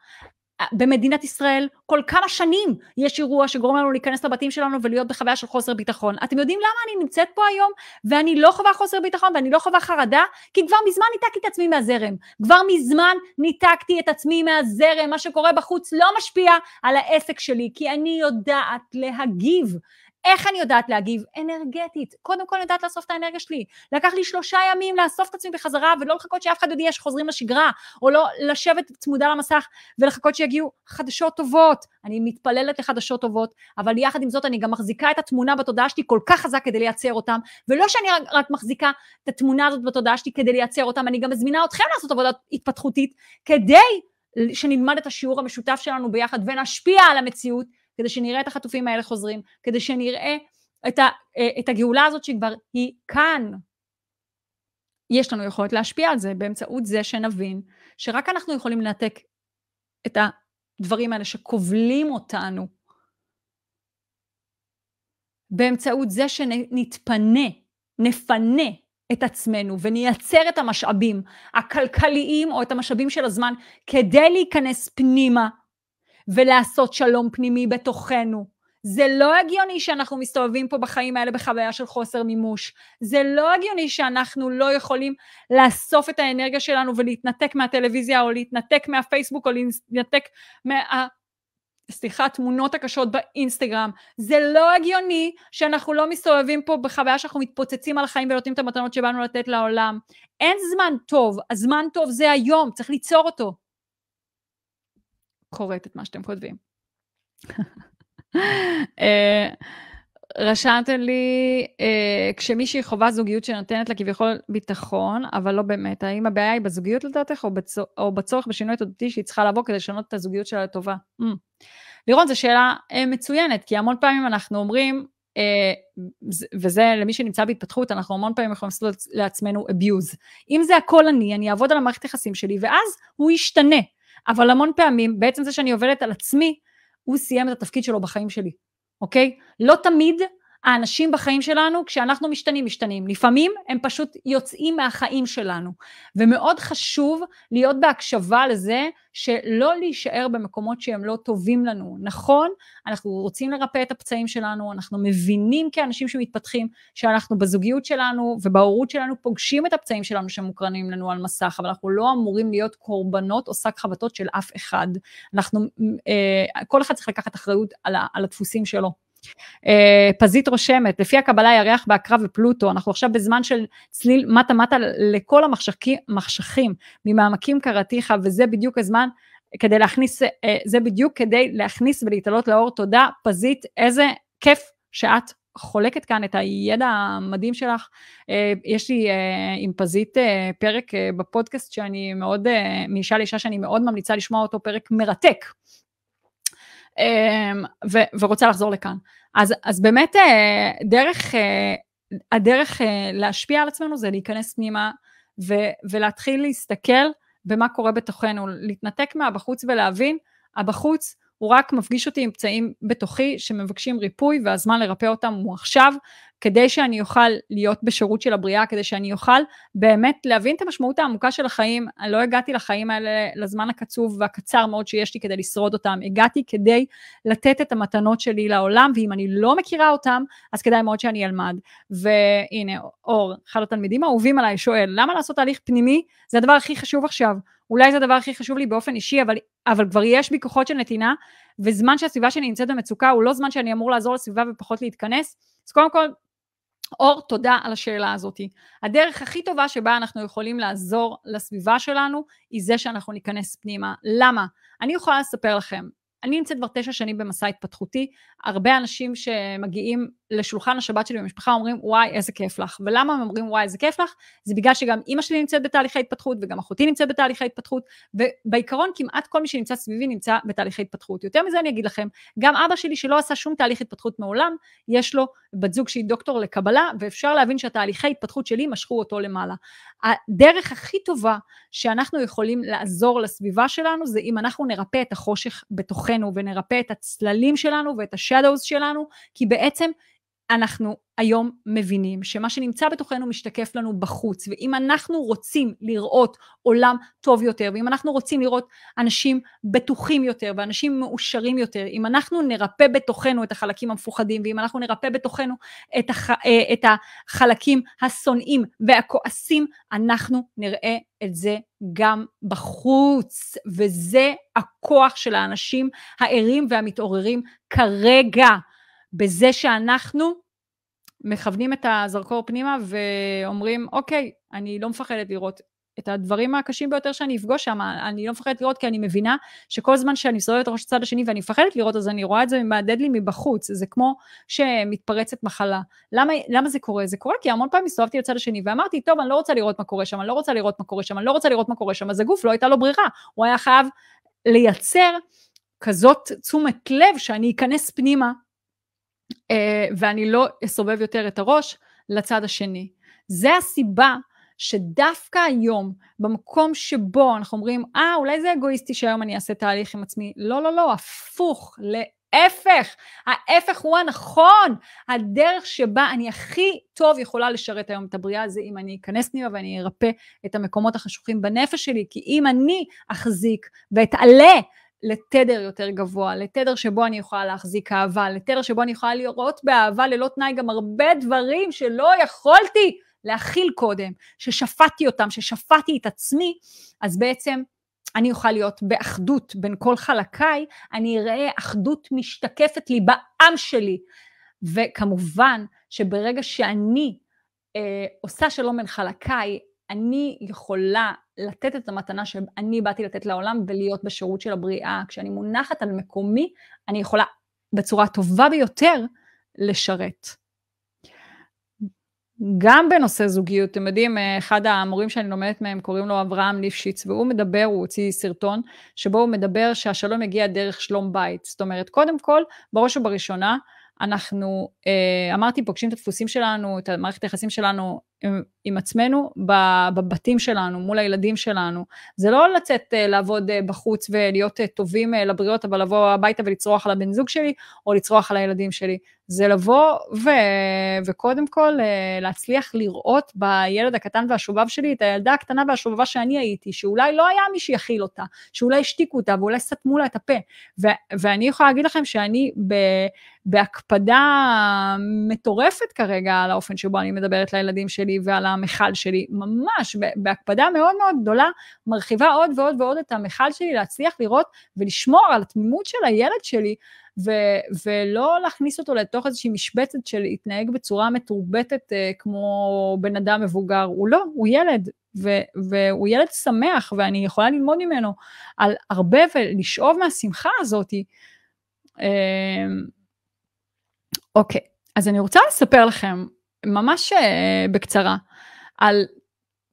במדינת ישראל כל כמה שנים יש אירוע שגורם לנו להיכנס לבתים שלנו ולהיות בחוויה של חוסר ביטחון. אתם יודעים למה אני נמצאת פה היום ואני לא חווה חוסר ביטחון ואני לא חווה חרדה? כי כבר מזמן ניתקתי את עצמי מהזרם. כבר מזמן ניתקתי את עצמי מהזרם. מה שקורה בחוץ לא משפיע על העסק שלי כי אני יודעת להגיב. איך אני יודעת להגיב? אנרגטית. קודם כל אני יודעת לאסוף את האנרגיה שלי. לקח לי שלושה ימים לאסוף את עצמי בחזרה ולא לחכות שאף אחד יודיע שחוזרים לשגרה, או לא לשבת צמודה למסך ולחכות שיגיעו חדשות טובות. אני מתפללת לחדשות טובות, אבל יחד עם זאת אני גם מחזיקה את התמונה בתודעה שלי כל כך חזק כדי לייצר אותם, ולא שאני רק, רק מחזיקה את התמונה הזאת בתודעה שלי כדי לייצר אותם, אני גם מזמינה אתכם לעשות עבודה התפתחותית כדי שנלמד את השיעור המשותף שלנו ביחד ונשפיע על המציאות כדי שנראה את החטופים האלה חוזרים, כדי שנראה את, ה, אה, את הגאולה הזאת שכבר היא כאן. יש לנו יכולת להשפיע על זה באמצעות זה שנבין שרק אנחנו יכולים לנתק את הדברים האלה שכובלים אותנו באמצעות זה שנתפנה, נפנה את עצמנו ונייצר את המשאבים הכלכליים או את המשאבים של הזמן כדי להיכנס פנימה ולעשות שלום פנימי בתוכנו. זה לא הגיוני שאנחנו מסתובבים פה בחיים האלה בחוויה של חוסר מימוש. זה לא הגיוני שאנחנו לא יכולים לאסוף את האנרגיה שלנו ולהתנתק מהטלוויזיה או להתנתק מהפייסבוק או להתנתק מה... סליחה, התמונות הקשות באינסטגרם. זה לא הגיוני שאנחנו לא מסתובבים פה בחוויה שאנחנו מתפוצצים על החיים ונותנים את המתנות שבאנו לתת לעולם. אין זמן טוב, הזמן טוב זה היום, צריך ליצור אותו. קוראת את מה שאתם כותבים. אה, רשמת לי, uh, כשמישהי חווה זוגיות שנותנת לה כביכול ביטחון, אבל לא באמת, האם הבעיה היא בזוגיות לדעתך, או, בצור, או בצורך בשינוי תודעתי שהיא צריכה לעבור כדי לשנות את הזוגיות שלה לטובה? Mm. לירון, זו שאלה uh, מצוינת, כי המון פעמים אנחנו אומרים, וזה למי שנמצא בהתפתחות, אנחנו המון פעמים יכולים לעשות לעצמנו abuse. אם זה הכל אני, אני אעבוד על המערכת יחסים שלי, ואז הוא ישתנה. אבל המון פעמים, בעצם זה שאני עובדת על עצמי, הוא סיים את התפקיד שלו בחיים שלי. אוקיי? לא תמיד האנשים בחיים שלנו, כשאנחנו משתנים, משתנים. לפעמים הם פשוט יוצאים מהחיים שלנו. ומאוד חשוב להיות בהקשבה לזה שלא להישאר במקומות שהם לא טובים לנו. נכון, אנחנו רוצים לרפא את הפצעים שלנו, אנחנו מבינים כאנשים שמתפתחים שאנחנו בזוגיות שלנו ובהורות שלנו פוגשים את הפצעים שלנו שמוקרנים לנו על מסך, אבל אנחנו לא אמורים להיות קורבנות או שק חבטות של אף אחד. אנחנו, אה, כל אחד צריך לקחת אחריות על, על הדפוסים שלו. אה, פזית רושמת, לפי הקבלה ירח בעקרב ופלוטו, אנחנו עכשיו בזמן של צליל מטה מטה לכל המחשכים ממעמקים קראתיך, וזה בדיוק הזמן כדי להכניס, אה, זה בדיוק כדי להכניס ולהתעלות לאור. תודה, פזית, איזה כיף שאת חולקת כאן את הידע המדהים שלך. אה, יש לי עם פזית פרק בפודקאסט שאני מאוד, מאישה לאישה שאני מאוד ממליצה לשמוע אותו, פרק מרתק. אמ, ו- ורוצה לחזור לכאן. אז, אז באמת אה, דרך, אה, הדרך אה, להשפיע על עצמנו זה להיכנס פנימה ו- ולהתחיל להסתכל במה קורה בתוכנו, להתנתק מהבחוץ ולהבין, הבחוץ הוא רק מפגיש אותי עם פצעים בתוכי שמבקשים ריפוי והזמן לרפא אותם הוא עכשיו, כדי שאני אוכל להיות בשירות של הבריאה, כדי שאני אוכל באמת להבין את המשמעות העמוקה של החיים. אני לא הגעתי לחיים האלה לזמן הקצוב והקצר מאוד שיש לי כדי לשרוד אותם, הגעתי כדי לתת את המתנות שלי לעולם, ואם אני לא מכירה אותם, אז כדאי מאוד שאני אלמד. והנה, אור, אחד התלמידים האהובים עליי, שואל, למה לעשות תהליך פנימי? זה הדבר הכי חשוב עכשיו. אולי זה הדבר הכי חשוב לי באופן אישי, אבל, אבל כבר יש בי כוחות של נתינה, וזמן שהסביבה שלי נמצאת במצוקה הוא לא זמן שאני אמור לעזור לסביבה ופחות להתכנס. אז קודם כל, אור, תודה על השאלה הזאת. הדרך הכי טובה שבה אנחנו יכולים לעזור לסביבה שלנו, היא זה שאנחנו ניכנס פנימה. למה? אני יכולה לספר לכם, אני נמצאת כבר תשע שנים במסע התפתחותי, הרבה אנשים שמגיעים לשולחן השבת שלי במשפחה אומרים וואי איזה כיף לך, ולמה הם אומרים וואי איזה כיף לך? זה בגלל שגם אימא שלי נמצאת בתהליכי התפתחות וגם אחותי נמצאת בתהליכי התפתחות, ובעיקרון כמעט כל מי שנמצא סביבי נמצא בתהליכי התפתחות. יותר מזה אני אגיד לכם, גם אבא שלי שלא עשה שום תהליך התפתחות מעולם, יש לו בת זוג שהיא דוקטור לקבלה, ואפשר להבין שהתהליכי התפתחות שלי משכו אותו למעלה. הדרך הכי טובה שאנחנו יכולים לעזור לסביבה שלנו זה אם אנחנו נרפא את החושך בתוכנו ונרפא את הצללים שלנו ואת השאדוס שלנו, כי בעצם אנחנו היום מבינים שמה שנמצא בתוכנו משתקף לנו בחוץ, ואם אנחנו רוצים לראות עולם טוב יותר, ואם אנחנו רוצים לראות אנשים בטוחים יותר ואנשים מאושרים יותר, אם אנחנו נרפא בתוכנו את החלקים המפוחדים, ואם אנחנו נרפא בתוכנו את, הח, אה, את החלקים השונאים והכועסים, אנחנו נראה את זה גם בחוץ, וזה הכוח של האנשים הערים והמתעוררים כרגע. בזה שאנחנו מכוונים את הזרקור פנימה ואומרים, אוקיי, אני לא מפחדת לראות את הדברים הקשים ביותר שאני אפגוש שם, אני לא מפחדת לראות כי אני מבינה שכל זמן שאני מסתובבת ראש הצד השני ואני מפחדת לראות, אז אני רואה את זה מהדהד לי מבחוץ, זה כמו שמתפרצת מחלה. למה, למה זה קורה? זה קורה כי המון פעמים הסתובבתי לצד השני ואמרתי, טוב, אני לא רוצה לראות מה קורה שם, אני לא רוצה לראות מה קורה שם, אני לא רוצה לראות מה קורה שם, אז הגוף לא הייתה לו ברירה, הוא היה חייב לייצר כזאת תשומת לב שאני אכנס פנימה ואני לא אסובב יותר את הראש לצד השני. זה הסיבה שדווקא היום, במקום שבו אנחנו אומרים, אה, אולי זה אגואיסטי שהיום אני אעשה תהליך עם עצמי, לא, לא, לא, הפוך, להפך, ההפך הוא הנכון, הדרך שבה אני הכי טוב יכולה לשרת היום את הבריאה זה אם אני אכנס פנימה ואני ארפא את המקומות החשוכים בנפש שלי, כי אם אני אחזיק ואתעלה לתדר יותר גבוה, לתדר שבו אני יכולה להחזיק אהבה, לתדר שבו אני יכולה לראות באהבה ללא תנאי גם הרבה דברים שלא יכולתי להכיל קודם, ששפטתי אותם, ששפטתי את עצמי, אז בעצם אני אוכל להיות באחדות בין כל חלקיי, אני אראה אחדות משתקפת לי בעם שלי. וכמובן שברגע שאני אה, עושה שלום בין חלקיי, אני יכולה לתת את המתנה שאני באתי לתת לעולם ולהיות בשירות של הבריאה. כשאני מונחת על מקומי, אני יכולה בצורה הטובה ביותר לשרת. גם בנושא זוגיות, אתם יודעים, אחד המורים שאני לומדת מהם קוראים לו אברהם ליפשיץ, והוא מדבר, הוא הוציא סרטון, שבו הוא מדבר שהשלום יגיע דרך שלום בית. זאת אומרת, קודם כל, בראש ובראשונה, אנחנו, אה, אמרתי, פוגשים את הדפוסים שלנו, את המערכת היחסים שלנו עם, עם עצמנו, בבתים שלנו, מול הילדים שלנו. זה לא לצאת אה, לעבוד אה, בחוץ ולהיות טובים לבריות, אבל לבוא הביתה ולצרוח על הבן זוג שלי, או לצרוח על הילדים שלי. זה לבוא ו, וקודם כל להצליח לראות בילד הקטן והשובב שלי את הילדה הקטנה והשובבה שאני הייתי, שאולי לא היה מי שיכיל אותה, שאולי השתיקו אותה ואולי סתמו לה את הפה. ו, ואני יכולה להגיד לכם שאני ב, בהקפדה מטורפת כרגע על האופן שבו אני מדברת לילדים שלי ועל המכל שלי, ממש בהקפדה מאוד מאוד גדולה, מרחיבה עוד ועוד ועוד את המכל שלי, להצליח לראות ולשמור על התמימות של הילד שלי, ו- ולא להכניס אותו לתוך איזושהי משבצת של להתנהג בצורה מתורבתת uh, כמו בן אדם מבוגר, הוא לא, הוא ילד, ו- והוא ילד שמח, ואני יכולה ללמוד ממנו על הרבה ולשאוב מהשמחה הזאתי. Uh, אוקיי, אז אני רוצה לספר לכם ממש uh, בקצרה על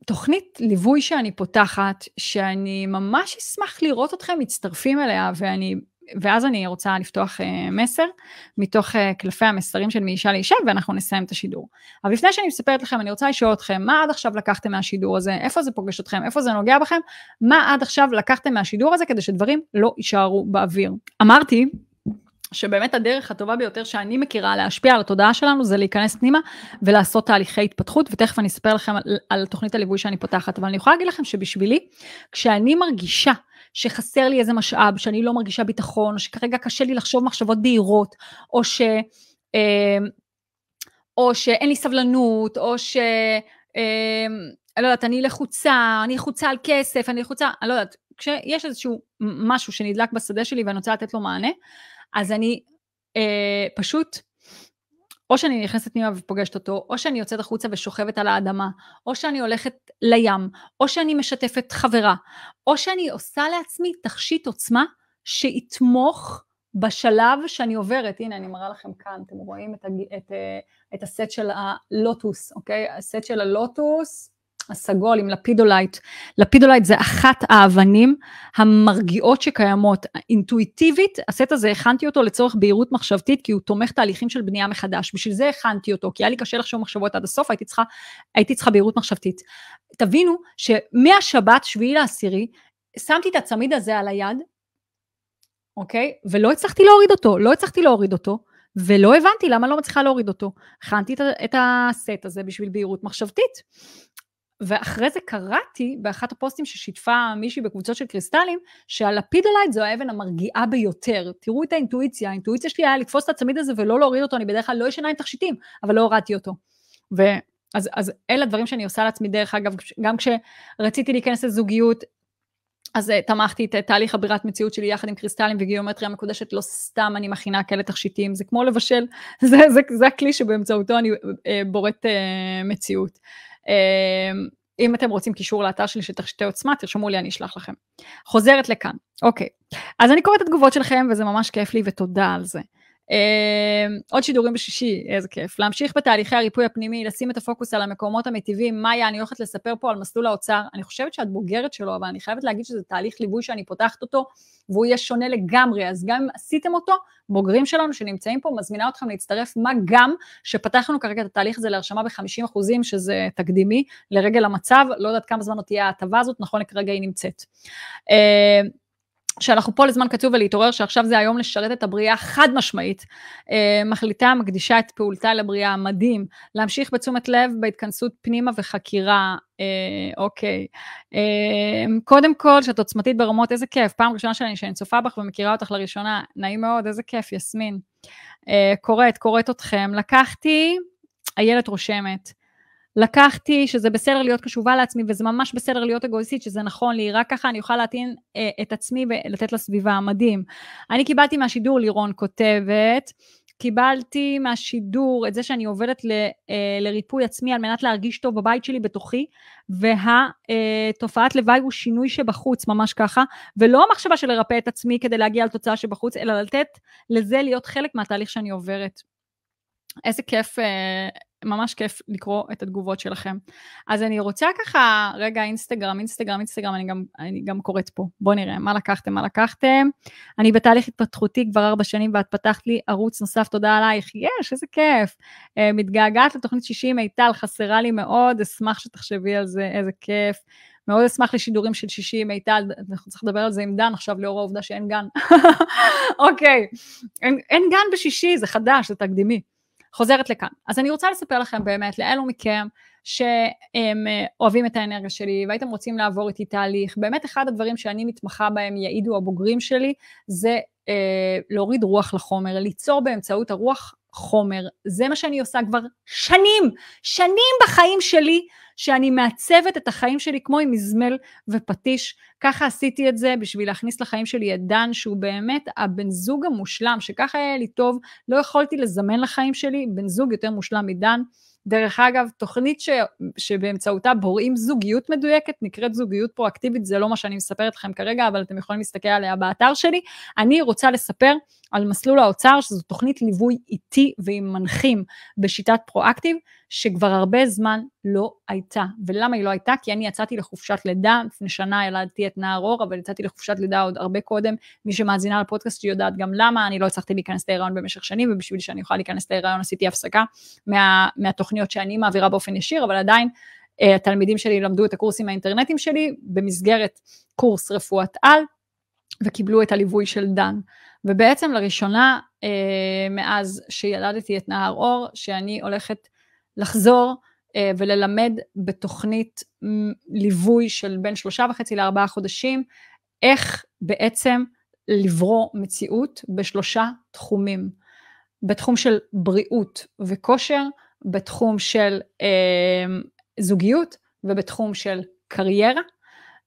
תוכנית ליווי שאני פותחת, שאני ממש אשמח לראות אתכם מצטרפים אליה, ואני, ואז אני רוצה לפתוח uh, מסר מתוך uh, קלפי המסרים של מאישה לאישה, ואנחנו נסיים את השידור. אבל לפני שאני מספרת לכם, אני רוצה לשאול אתכם, מה עד עכשיו לקחתם מהשידור הזה? איפה זה פוגש אתכם? איפה זה נוגע בכם? מה עד עכשיו לקחתם מהשידור הזה כדי שדברים לא יישארו באוויר? אמרתי, שבאמת הדרך הטובה ביותר שאני מכירה להשפיע על התודעה שלנו זה להיכנס פנימה ולעשות תהליכי התפתחות, ותכף אני אספר לכם על, על תוכנית הליווי שאני פותחת, אבל אני יכולה להגיד לכם שבשבילי, כשאני מרגישה שחסר לי איזה משאב, שאני לא מרגישה ביטחון, או שכרגע קשה לי לחשוב מחשבות בהירות, או ש... אה, או שאין לי סבלנות, או ש... אה, אני לא יודעת, אני לחוצה, אני לחוצה על כסף, אני לחוצה, אני לא יודעת, כשיש איזשהו משהו שנדלק בשדה שלי ואני רוצה לתת לו מענה, אז אני אה, פשוט, או שאני נכנסת פנימה ופוגשת אותו, או שאני יוצאת החוצה ושוכבת על האדמה, או שאני הולכת לים, או שאני משתפת חברה, או שאני עושה לעצמי תכשיט עוצמה שיתמוך בשלב שאני עוברת, הנה אני מראה לכם כאן, אתם רואים את, הג... את, אה, את הסט של הלוטוס, אוקיי? הסט של הלוטוס, הסגול עם לפידולייט. לפידולייט זה אחת האבנים המרגיעות שקיימות. אינטואיטיבית, הסט הזה הכנתי אותו לצורך בהירות מחשבתית, כי הוא תומך תהליכים של בנייה מחדש. בשביל זה הכנתי אותו, כי היה לי קשה לחשוב מחשבות עד הסוף, הייתי צריכה, הייתי צריכה בהירות מחשבתית. תבינו שמהשבת, שביעי לעשירי, שמתי את הצמיד הזה על היד, אוקיי? ולא הצלחתי להוריד אותו, לא הצלחתי להוריד אותו. ולא הבנתי למה לא מצליחה להוריד אותו. הכנתי את הסט הזה בשביל בהירות מחשבתית. ואחרי זה קראתי באחת הפוסטים ששיתפה מישהי בקבוצות של קריסטלים, שהלפידולייט זו האבן המרגיעה ביותר. תראו את האינטואיציה, האינטואיציה שלי היה לתפוס את הצמיד הזה ולא להוריד אותו, אני בדרך כלל לא ישנה עם תכשיטים, אבל לא הורדתי אותו. ואז אז אלה הדברים שאני עושה לעצמי, דרך אגב, גם כשרציתי להיכנס לזוגיות, אז uh, תמכתי את תהליך הבירת מציאות שלי יחד עם קריסטלים וגיאומטריה מקודשת, לא סתם אני מכינה כאלה תכשיטים, זה כמו לבשל, זה, זה, זה הכלי שבאמצעותו אני uh, בוראת uh, מציאות. אמ, אם אתם רוצים קישור לאתר שלי של תכשיטי עוצמה, תרשמו לי, אני אשלח לכם. חוזרת לכאן, אוקיי. אז אני קוראת את התגובות שלכם, וזה ממש כיף לי, ותודה על זה. Uh, עוד שידורים בשישי, איזה כיף. להמשיך בתהליכי הריפוי הפנימי, לשים את הפוקוס על המקומות המיטיבים. מאיה, אני הולכת לספר פה על מסלול האוצר. אני חושבת שאת בוגרת שלו, אבל אני חייבת להגיד שזה תהליך ליווי שאני פותחת אותו, והוא יהיה שונה לגמרי. אז גם אם עשיתם אותו, בוגרים שלנו שנמצאים פה, מזמינה אתכם להצטרף, מה גם שפתחנו כרגע את התהליך הזה להרשמה ב-50 אחוזים, שזה תקדימי, לרגל המצב, לא יודעת כמה זמן עוד תהיה ההטבה הזאת, נכון לכרגע היא נמצאת. שאנחנו פה לזמן קצוב ולהתעורר, שעכשיו זה היום לשרת את הבריאה חד משמעית. אה, מחליטה, מקדישה את פעולתה לבריאה, מדהים. להמשיך בתשומת לב בהתכנסות פנימה וחקירה, אה, אוקיי. אה, קודם כל, שאת עוצמתית ברמות, איזה כיף, פעם ראשונה שאני, שאני צופה בך ומכירה אותך לראשונה, נעים מאוד, איזה כיף, יסמין. אה, קוראת, קוראת אתכם. לקחתי, איילת רושמת. לקחתי שזה בסדר להיות קשובה לעצמי וזה ממש בסדר להיות אגואיסטית, שזה נכון לי, רק ככה אני אוכל להטעין אה, את עצמי ולתת לסביבה, מדהים. אני קיבלתי מהשידור, לירון כותבת, קיבלתי מהשידור את זה שאני עובדת ל, אה, לריפוי עצמי על מנת להרגיש טוב בבית שלי בתוכי, והתופעת אה, לוואי הוא שינוי שבחוץ, ממש ככה, ולא המחשבה של לרפא את עצמי כדי להגיע לתוצאה שבחוץ, אלא לתת לזה להיות חלק מהתהליך שאני עוברת. איזה כיף אה, ממש כיף לקרוא את התגובות שלכם. אז אני רוצה ככה, רגע, אינסטגרם, אינסטגרם, אינסטגרם, אני גם, אני גם קוראת פה. בואו נראה, מה לקחתם, מה לקחתם. אני בתהליך התפתחותי כבר ארבע שנים, ואת פתחת לי ערוץ נוסף, תודה עלייך. יש, איזה כיף. Uh, מתגעגעת לתוכנית 60, מיטל, חסרה לי מאוד, אשמח שתחשבי על זה, איזה כיף. מאוד אשמח לשידורים של 60, מיטל, אנחנו צריכים לדבר על זה עם דן עכשיו, לאור העובדה שאין גן. אוקיי, אין, אין גן בשישי, זה חדש, זה תקדימי. חוזרת לכאן. אז אני רוצה לספר לכם באמת, לאלו מכם שהם אה, אוהבים את האנרגיה שלי והייתם רוצים לעבור איתי תהליך, באמת אחד הדברים שאני מתמחה בהם, יעידו הבוגרים שלי, זה אה, להוריד רוח לחומר, ליצור באמצעות הרוח חומר. זה מה שאני עושה כבר שנים, שנים בחיים שלי, שאני מעצבת את החיים שלי כמו עם מזמל ופטיש. ככה עשיתי את זה בשביל להכניס לחיים שלי את דן, שהוא באמת הבן זוג המושלם, שככה היה לי טוב, לא יכולתי לזמן לחיים שלי בן זוג יותר מושלם מדן. דרך אגב, תוכנית ש... שבאמצעותה בוראים זוגיות מדויקת, נקראת זוגיות פרואקטיבית, זה לא מה שאני מספרת לכם כרגע, אבל אתם יכולים להסתכל עליה באתר שלי. אני רוצה לספר על מסלול האוצר, שזו תוכנית ליווי איטי ועם מנחים בשיטת פרואקטיב, שכבר הרבה זמן לא הייתה. ולמה היא לא הייתה? כי אני יצאתי לחופשת לידה, לפני שנה ילדתי את נער אור, אבל יצאתי לחופשת לידה עוד הרבה קודם. מי שמאזינה לפודקאסט יודעת גם למה, אני לא הצלחתי להיכנס להיריון במשך שנים, ובשביל שאני אוכל להיכנס להיריון עשיתי הפסקה מה, מהתוכניות שאני מעבירה באופן ישיר, אבל עדיין uh, התלמידים שלי למדו את הקורסים האינטרנטיים שלי במסגרת קורס רפואת על, וקיבלו את הליווי של דן. ובעצם לראשונה אה, מאז שילדתי את נהר אור, שאני הולכת לחזור אה, וללמד בתוכנית ליווי של בין שלושה וחצי לארבעה חודשים, איך בעצם לברוא מציאות בשלושה תחומים. בתחום של בריאות וכושר, בתחום של אה, זוגיות ובתחום של קריירה,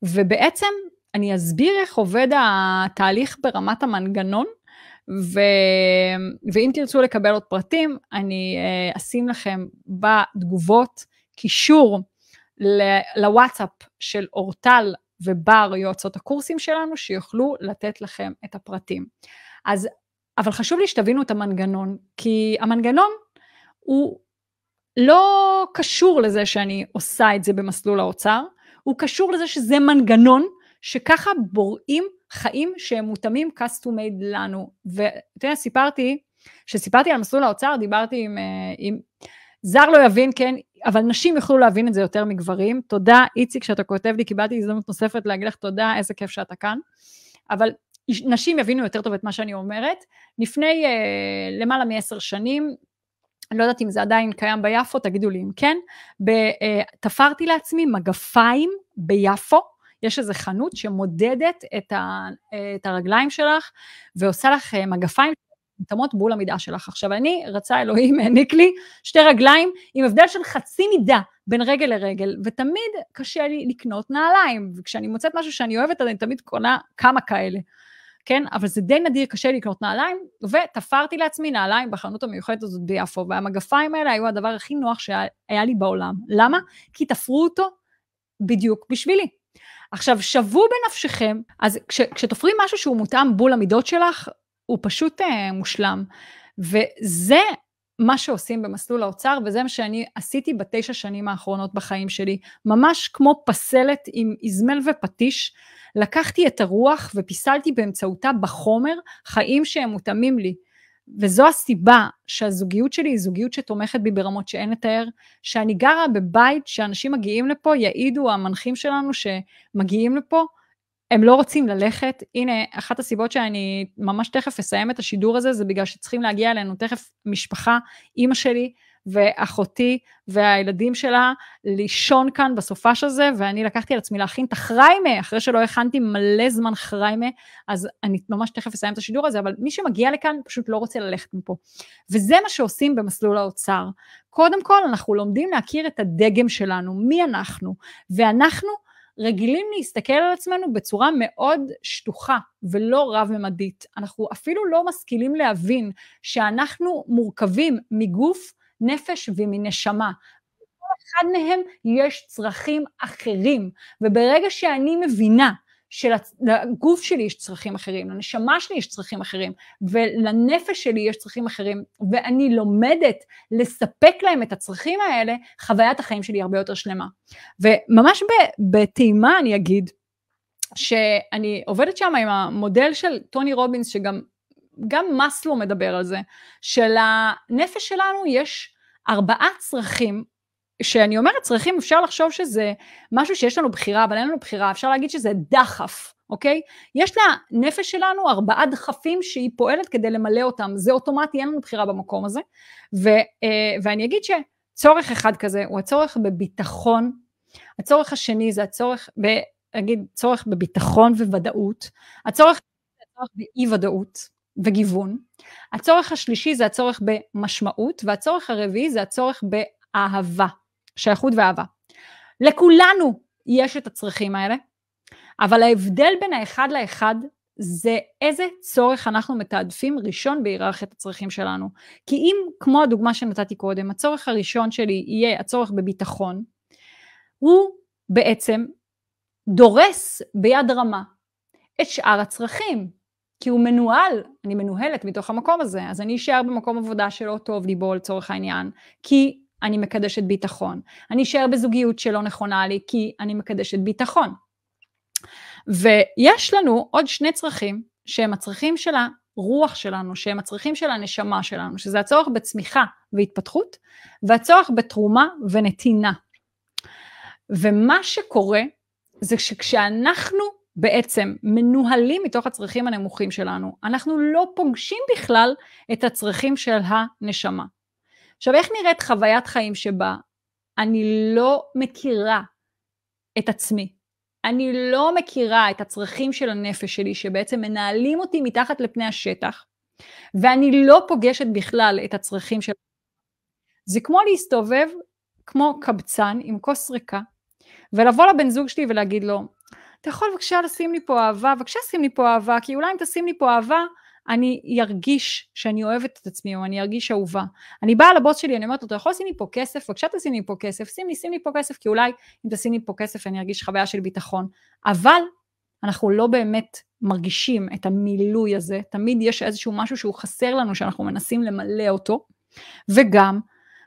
ובעצם אני אסביר איך עובד התהליך ברמת המנגנון, ו... ואם תרצו לקבל עוד פרטים, אני אה, אשים לכם בתגובות קישור לוואטסאפ של אורטל ובר, יועצות הקורסים שלנו, שיוכלו לתת לכם את הפרטים. אז, אבל חשוב לי שתבינו את המנגנון, כי המנגנון הוא לא קשור לזה שאני עושה את זה במסלול האוצר, הוא קשור לזה שזה מנגנון שככה בוראים חיים שהם מותאמים custom made לנו. ואתה יודע, סיפרתי, כשסיפרתי על מסלול האוצר, דיברתי עם, אה, עם... זר לא יבין, כן, אבל נשים יוכלו להבין את זה יותר מגברים. תודה, איציק, שאתה כותב לי, קיבלתי הזדמנות נוספת להגיד לך תודה, איזה כיף שאתה כאן. אבל נשים יבינו יותר טוב את מה שאני אומרת. לפני uh, למעלה מעשר שנים, אני לא יודעת אם זה עדיין קיים ביפו, תגידו לי אם כן, ב, uh, תפרתי לעצמי מגפיים ביפו, יש איזו חנות שמודדת את, ה, את הרגליים שלך ועושה לך אה, מגפיים מותאמות בול המידה שלך. עכשיו אני, רצה אלוהים, העניק לי שתי רגליים עם הבדל של חצי מידה בין רגל לרגל, ותמיד קשה לי לקנות נעליים, וכשאני מוצאת משהו שאני אוהבת, אני תמיד קונה כמה כאלה. כן, אבל זה די נדיר, קשה לי לקנות נעליים, ותפרתי לעצמי נעליים בחנות המיוחדת הזאת ביפו, והמגפיים האלה היו הדבר הכי נוח שהיה לי בעולם. למה? כי תפרו אותו בדיוק בשבילי. עכשיו, שוו בנפשכם, אז כש, כשתופרים משהו שהוא מותאם בול המידות שלך, הוא פשוט אה, מושלם. וזה מה שעושים במסלול האוצר, וזה מה שאני עשיתי בתשע שנים האחרונות בחיים שלי. ממש כמו פסלת עם איזמל ופטיש, לקחתי את הרוח ופיסלתי באמצעותה בחומר חיים שהם מותאמים לי. וזו הסיבה שהזוגיות שלי היא זוגיות שתומכת בי ברמות שאין לתאר, שאני גרה בבית שאנשים מגיעים לפה, יעידו המנחים שלנו שמגיעים לפה, הם לא רוצים ללכת. הנה, אחת הסיבות שאני ממש תכף אסיים את השידור הזה, זה בגלל שצריכים להגיע אלינו תכף משפחה, אימא שלי ואחותי והילדים שלה לישון כאן בסופש הזה, ואני לקחתי על עצמי להכין את החריימה, אחרי שלא הכנתי מלא זמן חריימה, אז אני ממש תכף אסיים את השידור הזה, אבל מי שמגיע לכאן פשוט לא רוצה ללכת מפה. וזה מה שעושים במסלול האוצר. קודם כל, אנחנו לומדים להכיר את הדגם שלנו, מי אנחנו, ואנחנו רגילים להסתכל על עצמנו בצורה מאוד שטוחה ולא רב-ממדית. אנחנו אפילו לא משכילים להבין שאנחנו מורכבים מגוף, נפש ומנשמה. אחד מהם יש צרכים אחרים, וברגע שאני מבינה שלגוף שלי יש צרכים אחרים, לנשמה שלי יש צרכים אחרים, ולנפש שלי יש צרכים אחרים, ואני לומדת לספק להם את הצרכים האלה, חוויית החיים שלי הרבה יותר שלמה. וממש בטעימה אני אגיד, שאני עובדת שם עם המודל של טוני רובינס, שגם גם מאסלו מדבר על זה, שלנפש שלנו יש ארבעה צרכים כשאני אומרת צרכים, אפשר לחשוב שזה משהו שיש לנו בחירה, אבל אין לנו בחירה, אפשר להגיד שזה דחף, אוקיי? יש לנפש שלנו ארבעה דחפים שהיא פועלת כדי למלא אותם, זה אוטומטי, אין לנו בחירה במקום הזה. ו, אה, ואני אגיד שצורך אחד כזה הוא הצורך בביטחון, הצורך השני זה הצורך, ב, נגיד צורך בביטחון וודאות, הצורך באי ודאות וגיוון, הצורך השלישי זה הצורך במשמעות, והצורך הרביעי זה הצורך באהבה. שייכות ואהבה. לכולנו יש את הצרכים האלה, אבל ההבדל בין האחד לאחד זה איזה צורך אנחנו מתעדפים ראשון בהיררכיית הצרכים שלנו. כי אם, כמו הדוגמה שנתתי קודם, הצורך הראשון שלי יהיה הצורך בביטחון, הוא בעצם דורס ביד רמה את שאר הצרכים, כי הוא מנוהל, אני מנוהלת מתוך המקום הזה, אז אני אשאר במקום עבודה שלא טוב לי בו לצורך העניין, כי אני מקדשת ביטחון. אני אשאר בזוגיות שלא נכונה לי כי אני מקדשת ביטחון. ויש לנו עוד שני צרכים שהם הצרכים של הרוח שלנו, שהם הצרכים של הנשמה שלנו, שזה הצורך בצמיחה והתפתחות, והצורך בתרומה ונתינה. ומה שקורה זה שכשאנחנו בעצם מנוהלים מתוך הצרכים הנמוכים שלנו, אנחנו לא פוגשים בכלל את הצרכים של הנשמה. עכשיו, איך נראית חוויית חיים שבה אני לא מכירה את עצמי? אני לא מכירה את הצרכים של הנפש שלי, שבעצם מנהלים אותי מתחת לפני השטח, ואני לא פוגשת בכלל את הצרכים של... זה כמו להסתובב כמו קבצן עם כוס ריקה, ולבוא לבן זוג שלי ולהגיד לו, אתה יכול בבקשה לשים לי פה אהבה, בבקשה שים לי פה אהבה, כי אולי אם תשים לי פה אהבה, אני ארגיש שאני אוהבת את עצמי, או אני ארגיש אהובה. אני באה לבוס שלי, אני אומרת לו, אתה יכול לשים לי פה כסף? בבקשה תשים לי פה כסף, שים לי, שים לי פה כסף, כי אולי אם תשים לי פה כסף אני ארגיש חוויה של ביטחון. אבל אנחנו לא באמת מרגישים את המילוי הזה, תמיד יש איזשהו משהו שהוא חסר לנו, שאנחנו מנסים למלא אותו, וגם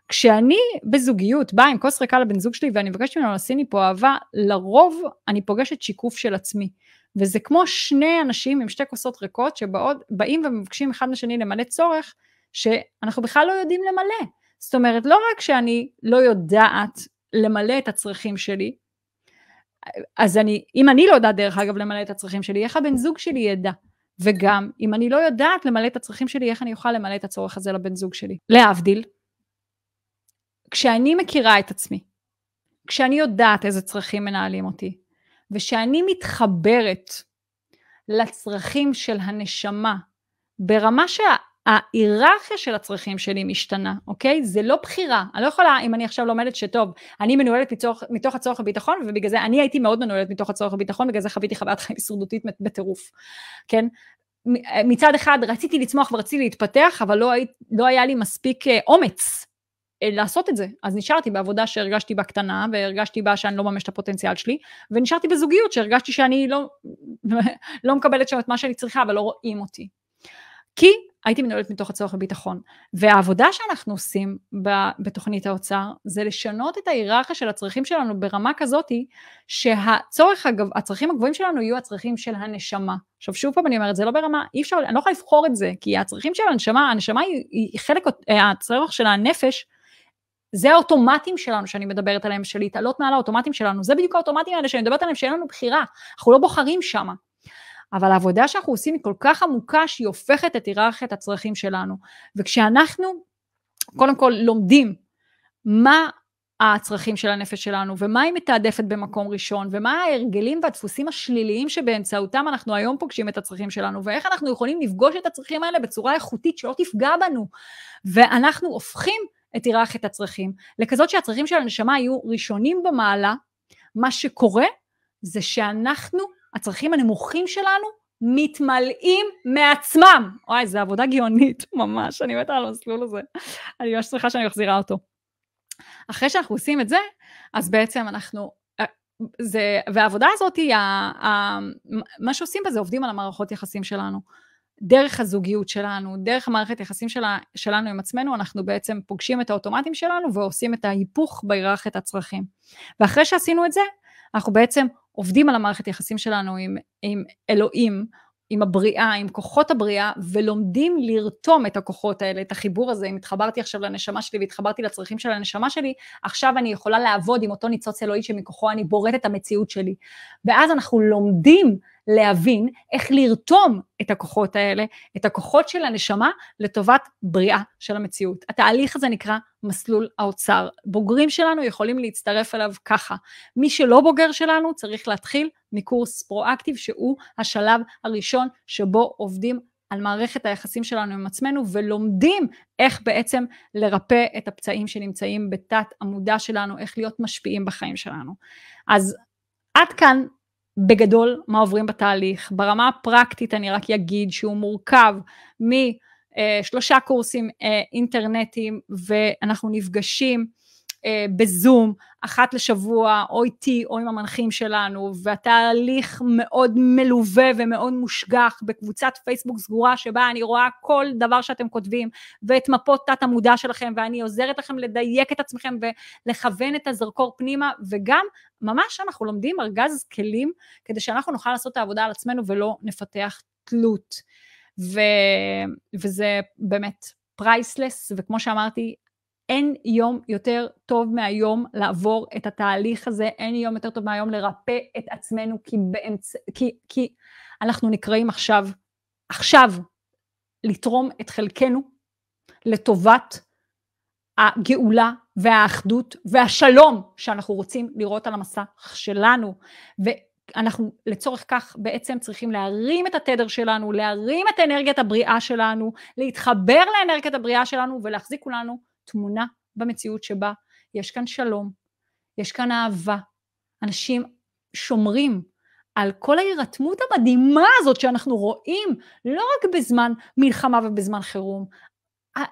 כשאני בזוגיות באה עם כוס ריקה לבן זוג שלי ואני מבקשת ממנו לשים לי פה אהבה, לרוב אני פוגשת שיקוף של עצמי. וזה כמו שני אנשים עם שתי כוסות ריקות שבאים ומבקשים אחד מהשני למלא צורך שאנחנו בכלל לא יודעים למלא. זאת אומרת, לא רק שאני לא יודעת למלא את הצרכים שלי, אז אני, אם אני לא יודעת דרך אגב למלא את הצרכים שלי, איך הבן זוג שלי ידע? וגם, אם אני לא יודעת למלא את הצרכים שלי, איך אני אוכל למלא את הצורך הזה לבן זוג שלי? להבדיל, כשאני מכירה את עצמי, כשאני יודעת איזה צרכים מנהלים אותי, ושאני מתחברת לצרכים של הנשמה ברמה שההיררכיה של הצרכים שלי משתנה, אוקיי? זה לא בחירה. אני לא יכולה, אם אני עכשיו לומדת שטוב, אני מנוהלת מתוך, מתוך הצורך הביטחון, ובגלל זה אני הייתי מאוד מנוהלת מתוך הצורך הביטחון, בגלל זה חוויתי חוויית חיים הישרדותית בטירוף, כן? מצד אחד רציתי לצמוח ורציתי להתפתח, אבל לא, לא היה לי מספיק אה, אומץ לעשות את זה. אז נשארתי בעבודה שהרגשתי בה קטנה, והרגשתי בה שאני לא ממש את הפוטנציאל שלי, ונשארתי בזוגיות שהרגשתי שאני לא, לא מקבלת שם את מה שאני צריכה, אבל לא רואים אותי. כי הייתי מנוהלת מתוך הצורך בביטחון. והעבודה שאנחנו עושים בתוכנית האוצר, זה לשנות את ההיררכיה של הצרכים שלנו ברמה כזאתי, שהצורך, הצרכים הגבוהים שלנו יהיו הצרכים של הנשמה. עכשיו שוב פעם אני אומרת, זה לא ברמה, אי אפשר, אני לא יכולה לבחור את זה, כי הצרכים של הנשמה, הנשמה היא, היא חלק, הצורך של הנפש, זה האוטומטים שלנו שאני מדברת עליהם, של להתעלות מעל האוטומטים שלנו, זה בדיוק האוטומטים האלה שאני מדברת עליהם, שאין לנו בחירה, אנחנו לא בוחרים שם. אבל העבודה שאנחנו עושים היא כל כך עמוקה שהיא הופכת את היררכיית הצרכים שלנו. וכשאנחנו קודם כל לומדים מה הצרכים של הנפש שלנו, ומה היא מתעדפת במקום ראשון, ומה ההרגלים והדפוסים השליליים שבאמצעותם אנחנו היום פוגשים את הצרכים שלנו, ואיך אנחנו יכולים לפגוש את הצרכים האלה בצורה איכותית שלא תפגע בנו. ואנחנו הופכים את היררכיית הצרכים לכזאת שהצרכים של הנשמה יהיו ראשונים במעלה, מה שקורה זה שאנחנו הצרכים הנמוכים שלנו מתמלאים מעצמם. וואי, זו עבודה גאונית, ממש, אני מתה על המסלול הזה. אני ממש צריכה שאני מחזירה אותו. אחרי שאנחנו עושים את זה, אז בעצם אנחנו, אה, זה, והעבודה הזאת, היא, מה שעושים בזה, עובדים על המערכות יחסים שלנו. דרך הזוגיות שלנו, דרך המערכת יחסים שלה, שלנו עם עצמנו, אנחנו בעצם פוגשים את האוטומטים שלנו ועושים את ההיפוך בהיררכת הצרכים. ואחרי שעשינו את זה, אנחנו בעצם עובדים על המערכת יחסים שלנו עם, עם אלוהים, עם הבריאה, עם כוחות הבריאה, ולומדים לרתום את הכוחות האלה, את החיבור הזה. אם התחברתי עכשיו לנשמה שלי והתחברתי לצרכים של הנשמה שלי, עכשיו אני יכולה לעבוד עם אותו ניצוץ אלוהי שמכוחו אני בוראת את המציאות שלי. ואז אנחנו לומדים להבין איך לרתום את הכוחות האלה, את הכוחות של הנשמה, לטובת בריאה של המציאות. התהליך הזה נקרא מסלול האוצר. בוגרים שלנו יכולים להצטרף אליו ככה. מי שלא בוגר שלנו צריך להתחיל מקורס פרואקטיב, שהוא השלב הראשון שבו עובדים על מערכת היחסים שלנו עם עצמנו ולומדים איך בעצם לרפא את הפצעים שנמצאים בתת עמודה שלנו, איך להיות משפיעים בחיים שלנו. אז עד כאן בגדול מה עוברים בתהליך. ברמה הפרקטית אני רק אגיד שהוא מורכב משלושה קורסים אה, אינטרנטיים ואנחנו נפגשים אה, בזום אחת לשבוע או איתי או עם המנחים שלנו והתהליך מאוד מלווה ומאוד מושגח בקבוצת פייסבוק סגורה שבה אני רואה כל דבר שאתם כותבים ואת מפות תת המודע שלכם ואני עוזרת לכם לדייק את עצמכם ולכוון את הזרקור פנימה וגם ממש אנחנו לומדים ארגז כלים כדי שאנחנו נוכל לעשות את העבודה על עצמנו ולא נפתח תלות. ו... וזה באמת פרייסלס וכמו שאמרתי אין יום יותר טוב מהיום לעבור את התהליך הזה, אין יום יותר טוב מהיום לרפא את עצמנו, כי, באמצע, כי, כי אנחנו נקראים עכשיו, עכשיו, לתרום את חלקנו לטובת הגאולה והאחדות והשלום שאנחנו רוצים לראות על המסך שלנו. ואנחנו לצורך כך בעצם צריכים להרים את התדר שלנו, להרים את אנרגיית הבריאה שלנו, להתחבר לאנרגיית הבריאה שלנו ולהחזיק כולנו תמונה במציאות שבה יש כאן שלום, יש כאן אהבה, אנשים שומרים על כל ההירתמות המדהימה הזאת שאנחנו רואים, לא רק בזמן מלחמה ובזמן חירום.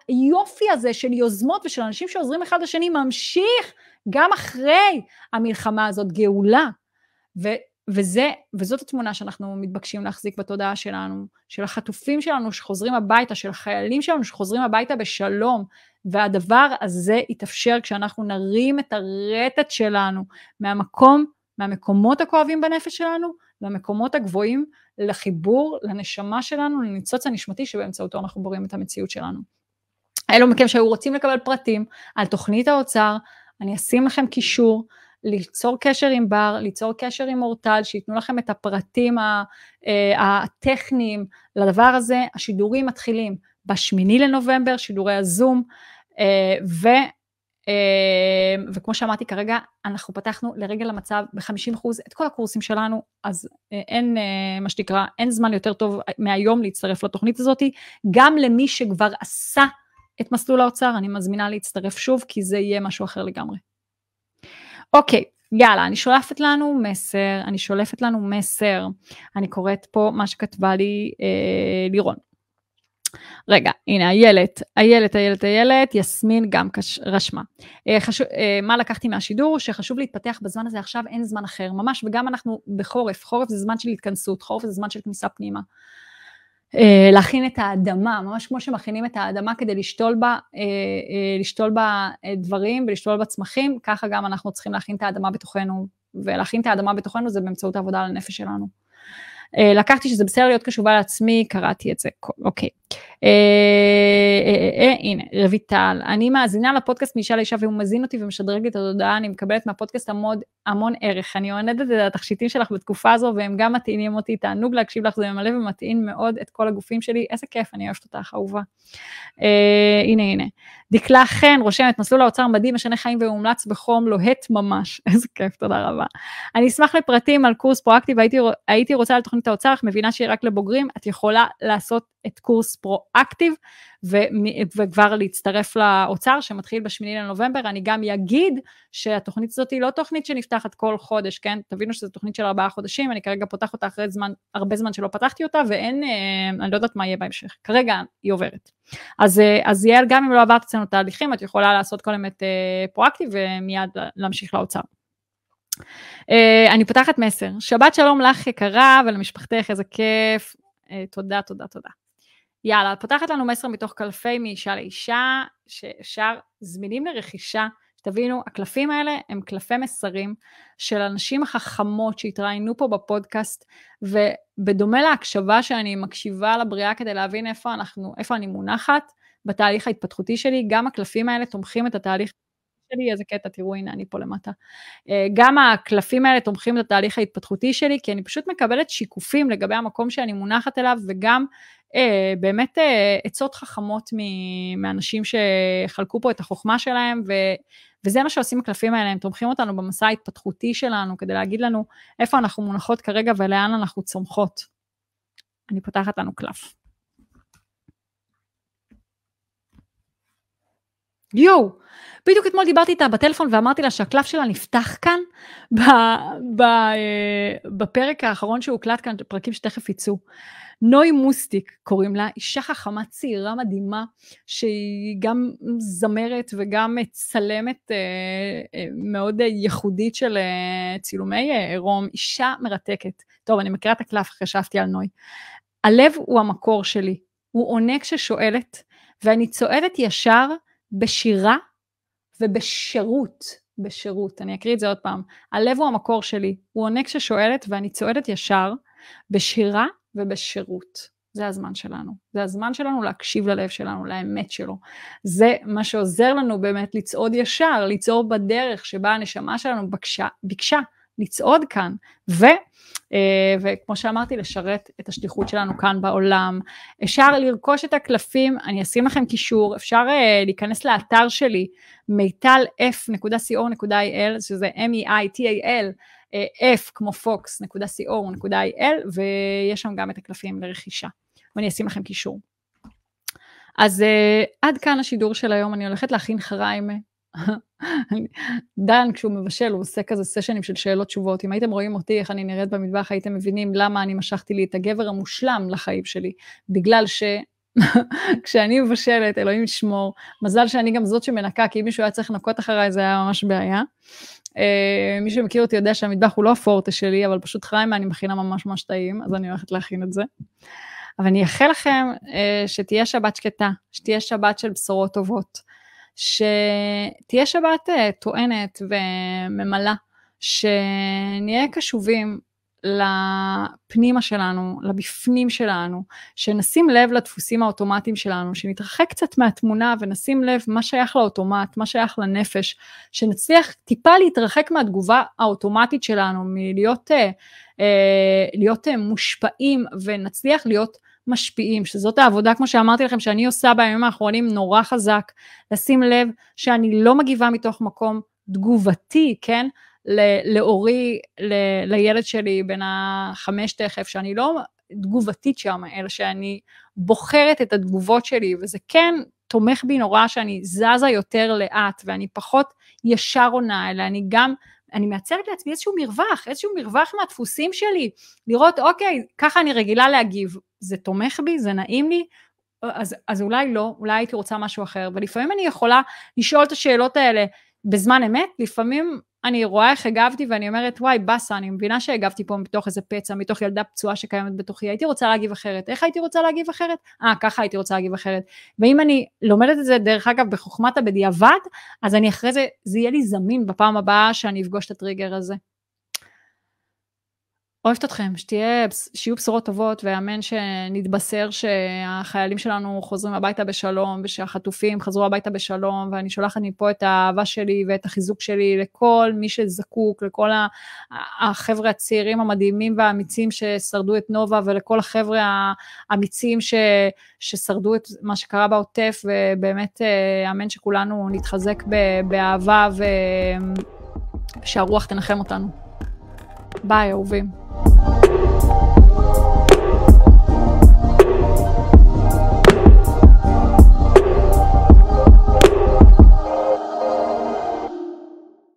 היופי הזה של יוזמות ושל אנשים שעוזרים אחד לשני ממשיך גם אחרי המלחמה הזאת, גאולה. וזה, וזאת התמונה שאנחנו מתבקשים להחזיק בתודעה שלנו, של החטופים שלנו שחוזרים הביתה, של החיילים שלנו שחוזרים הביתה בשלום, והדבר הזה יתאפשר כשאנחנו נרים את הרטט שלנו מהמקום, מהמקומות הכואבים בנפש שלנו, למקומות הגבוהים, לחיבור, לנשמה שלנו, לניצוץ הנשמתי שבאמצעותו אנחנו בוראים את המציאות שלנו. אלו מכם שהיו רוצים לקבל פרטים על תוכנית האוצר, אני אשים לכם קישור, ליצור קשר עם בר, ליצור קשר עם אורטל, שייתנו לכם את הפרטים אה, הטכניים לדבר הזה. השידורים מתחילים בשמיני לנובמבר, שידורי הזום, אה, ו... אה, וכמו שאמרתי כרגע, אנחנו פתחנו לרגל המצב ב-50% את כל הקורסים שלנו, אז אין, מה שנקרא, אין זמן יותר טוב מהיום להצטרף לתוכנית הזאת. גם למי שכבר עשה את מסלול האוצר, אני מזמינה להצטרף שוב, כי זה יהיה משהו אחר לגמרי. אוקיי, יאללה, אני שולפת לנו מסר, אני שולפת לנו מסר, אני קוראת פה מה שכתבה לי אה, לירון. רגע, הנה, איילת, איילת, איילת, איילת, יסמין גם קש, רשמה. אה, חשוב, אה, מה לקחתי מהשידור? שחשוב להתפתח בזמן הזה, עכשיו אין זמן אחר, ממש, וגם אנחנו בחורף, חורף זה זמן של התכנסות, חורף זה זמן של כניסה פנימה. אה, להכין את האדמה, ממש כמו שמכינים את האדמה כדי לשתול בה, אה, אה, לשתול בה דברים ולשתול בה צמחים, ככה גם אנחנו צריכים להכין את האדמה בתוכנו, ולהכין את האדמה בתוכנו זה באמצעות העבודה על הנפש שלנו. לקחתי שזה בסדר להיות קשובה לעצמי, קראתי את זה, אוקיי. אה, אה, אה, הנה, רויטל, אני מאזינה לפודקאסט מאישה לאישה והוא מזין אותי ומשדרג לי את התודעה, אני מקבלת מהפודקאסט המון, המון ערך. אני עונדת את התכשיטים שלך בתקופה הזו והם גם מטעינים אותי, תענוג להקשיב לך, זה ממלא ומטעין מאוד את כל הגופים שלי, איזה כיף, אני אוהבת אותך, אהובה. אה, הנה, הנה. דקלה חן רושמת, מסלול האוצר מדהים, משנה חיים ומומלץ בחום, לוהט ממש, איזה כיף, תודה רבה. אני אשמח לפרטים על קורס פרואקטיב, הייתי, הייתי רוצה על תוכנית האוצר, אך מבינה שהיא רק לבוגרים, את יכולה לעשות את קורס פרואקטיב, וכבר להצטרף לאוצר שמתחיל בשמיני לנובמבר. אני גם אגיד שהתוכנית הזאת היא לא תוכנית שנפתחת כל חודש, כן? תבינו שזו תוכנית של ארבעה חודשים, אני כרגע פותחת אותה אחרי זמן, הרבה זמן שלא פתחתי אותה, ואין, אה, אני לא יודעת מה יהיה בהמשך. כרגע היא עוברת. אז, אה, אז יעל, גם אם לא עברת אצלנו תהליכים, את יכולה לעשות כל אמת אה, פרואקטיב ומיד להמשיך לאוצר. אני פותחת מסר. שבת שלום לך יקרה ולמשפחתך, איזה כיף. תודה, תודה, תודה. יאללה, פותחת לנו מסר מתוך קלפי מאישה לאישה, שאפשר, זמינים לרכישה. תבינו, הקלפים האלה הם קלפי מסרים של הנשים החכמות שהתראיינו פה בפודקאסט, ובדומה להקשבה שאני מקשיבה לבריאה כדי להבין איפה אנחנו, איפה אני מונחת בתהליך ההתפתחותי שלי, גם הקלפים האלה תומכים את התהליך שלי, איזה קטע, תראו, הנה, אני פה למטה. אה, גם הקלפים האלה תומכים את התהליך ההתפתחותי שלי, כי אני פשוט מקבלת שיקופים לגבי המקום שאני מונחת אליו, וגם אה, באמת אה, עצות חכמות מאנשים שחלקו פה את החוכמה שלהם, ו, וזה מה שעושים הקלפים האלה, הם תומכים אותנו במסע ההתפתחותי שלנו, כדי להגיד לנו איפה אנחנו מונחות כרגע ולאן אנחנו צומחות. אני פותחת לנו קלף. יואו, בדיוק אתמול דיברתי איתה בטלפון ואמרתי לה שהקלף שלה נפתח כאן ב, ב, אה, בפרק האחרון שהוקלט כאן, פרקים שתכף יצאו. נוי מוסטיק קוראים לה, אישה חכמה צעירה מדהימה, שהיא גם זמרת וגם צלמת אה, אה, מאוד ייחודית של אה, צילומי אה, עירום, אישה מרתקת. טוב, אני מכירה את הקלף, חשבתי על נוי. הלב הוא המקור שלי, הוא עונה כששואלת, ואני צועדת ישר בשירה ובשירות, בשירות. אני אקריא את זה עוד פעם. הלב הוא המקור שלי, הוא עונה כששואלת ואני צועדת ישר בשירה ובשירות. זה הזמן שלנו. זה הזמן שלנו להקשיב ללב שלנו, לאמת שלו. זה מה שעוזר לנו באמת לצעוד ישר, לצעוד בדרך שבה הנשמה שלנו בקשה, ביקשה לצעוד כאן, ו, וכמו שאמרתי, לשרת את השליחות שלנו כאן בעולם. אפשר לרכוש את הקלפים, אני אשים לכם קישור, אפשר אה, להיכנס לאתר שלי, מיטל.f.co.il, שזה M-E-I-T-A-L, אה, f כמו fox.co.il, ויש שם גם את הקלפים לרכישה, ואני אשים לכם קישור. אז uh, עד כאן השידור של היום, אני הולכת להכין חריימה. דן, כשהוא מבשל, הוא עושה כזה סשנים של שאלות תשובות. אם הייתם רואים אותי, איך אני נראית במטבח, הייתם מבינים למה אני משכתי לי את הגבר המושלם לחיים שלי. בגלל ש... כשאני מבשלת, אלוהים ישמור, מזל שאני גם זאת שמנקה, כי אם מישהו היה צריך לנקות אחריי, זה היה ממש בעיה. Uh, מי שמכיר אותי יודע שהמטבח הוא לא הפורטה שלי, אבל פשוט חיים אני מכינה ממש ממש טעים, אז אני הולכת להכין את זה. אבל אני אאחל לכם uh, שתהיה שבת שקטה, שתהיה שבת של בשורות טובות, שתהיה שבת uh, טוענת וממלאה, שנהיה קשובים לפנימה שלנו, לבפנים שלנו, שנשים לב לדפוסים האוטומטיים שלנו, שנתרחק קצת מהתמונה ונשים לב מה שייך לאוטומט, מה שייך לנפש, שנצליח טיפה להתרחק מהתגובה האוטומטית שלנו, מלהיות אה, אה, להיות, אה, מושפעים ונצליח להיות משפיעים, שזאת העבודה, כמו שאמרתי לכם, שאני עושה בימים האחרונים נורא חזק, לשים לב שאני לא מגיבה מתוך מקום תגובתי, כן? לאורי, לילד שלי בן החמש תכף, שאני לא תגובתית שם, אלא שאני בוחרת את התגובות שלי, וזה כן תומך בי נורא שאני זזה יותר לאט, ואני פחות ישר עונה, אלא אני גם, אני מייצרת לעצמי איזשהו מרווח, איזשהו מרווח מהדפוסים שלי, לראות, אוקיי, ככה אני רגילה להגיב, זה תומך בי, זה נעים לי, אז, אז אולי לא, אולי הייתי רוצה משהו אחר, ולפעמים אני יכולה לשאול את השאלות האלה בזמן אמת, לפעמים אני רואה איך הגבתי ואני אומרת, וואי, באסה, אני מבינה שהגבתי פה מתוך איזה פצע, מתוך ילדה פצועה שקיימת בתוכי, הייתי רוצה להגיב אחרת. איך הייתי רוצה להגיב אחרת? אה, ככה הייתי רוצה להגיב אחרת. ואם אני לומדת את זה, דרך אגב, בחוכמת הבדיעבד, אז אני אחרי זה, זה יהיה לי זמין בפעם הבאה שאני אפגוש את הטריגר הזה. אוהבת אתכם, שתהיה, שיהיו בשורות טובות, ואמן שנתבשר שהחיילים שלנו חוזרים הביתה בשלום, ושהחטופים חזרו הביתה בשלום, ואני שולחת מפה את האהבה שלי ואת החיזוק שלי לכל מי שזקוק, לכל החבר'ה הצעירים המדהימים והאמיצים ששרדו את נובה, ולכל החבר'ה האמיצים ש, ששרדו את מה שקרה בעוטף, ובאמת אה, אמן שכולנו נתחזק באהבה, ושהרוח תנחם אותנו. ביי, אהובים.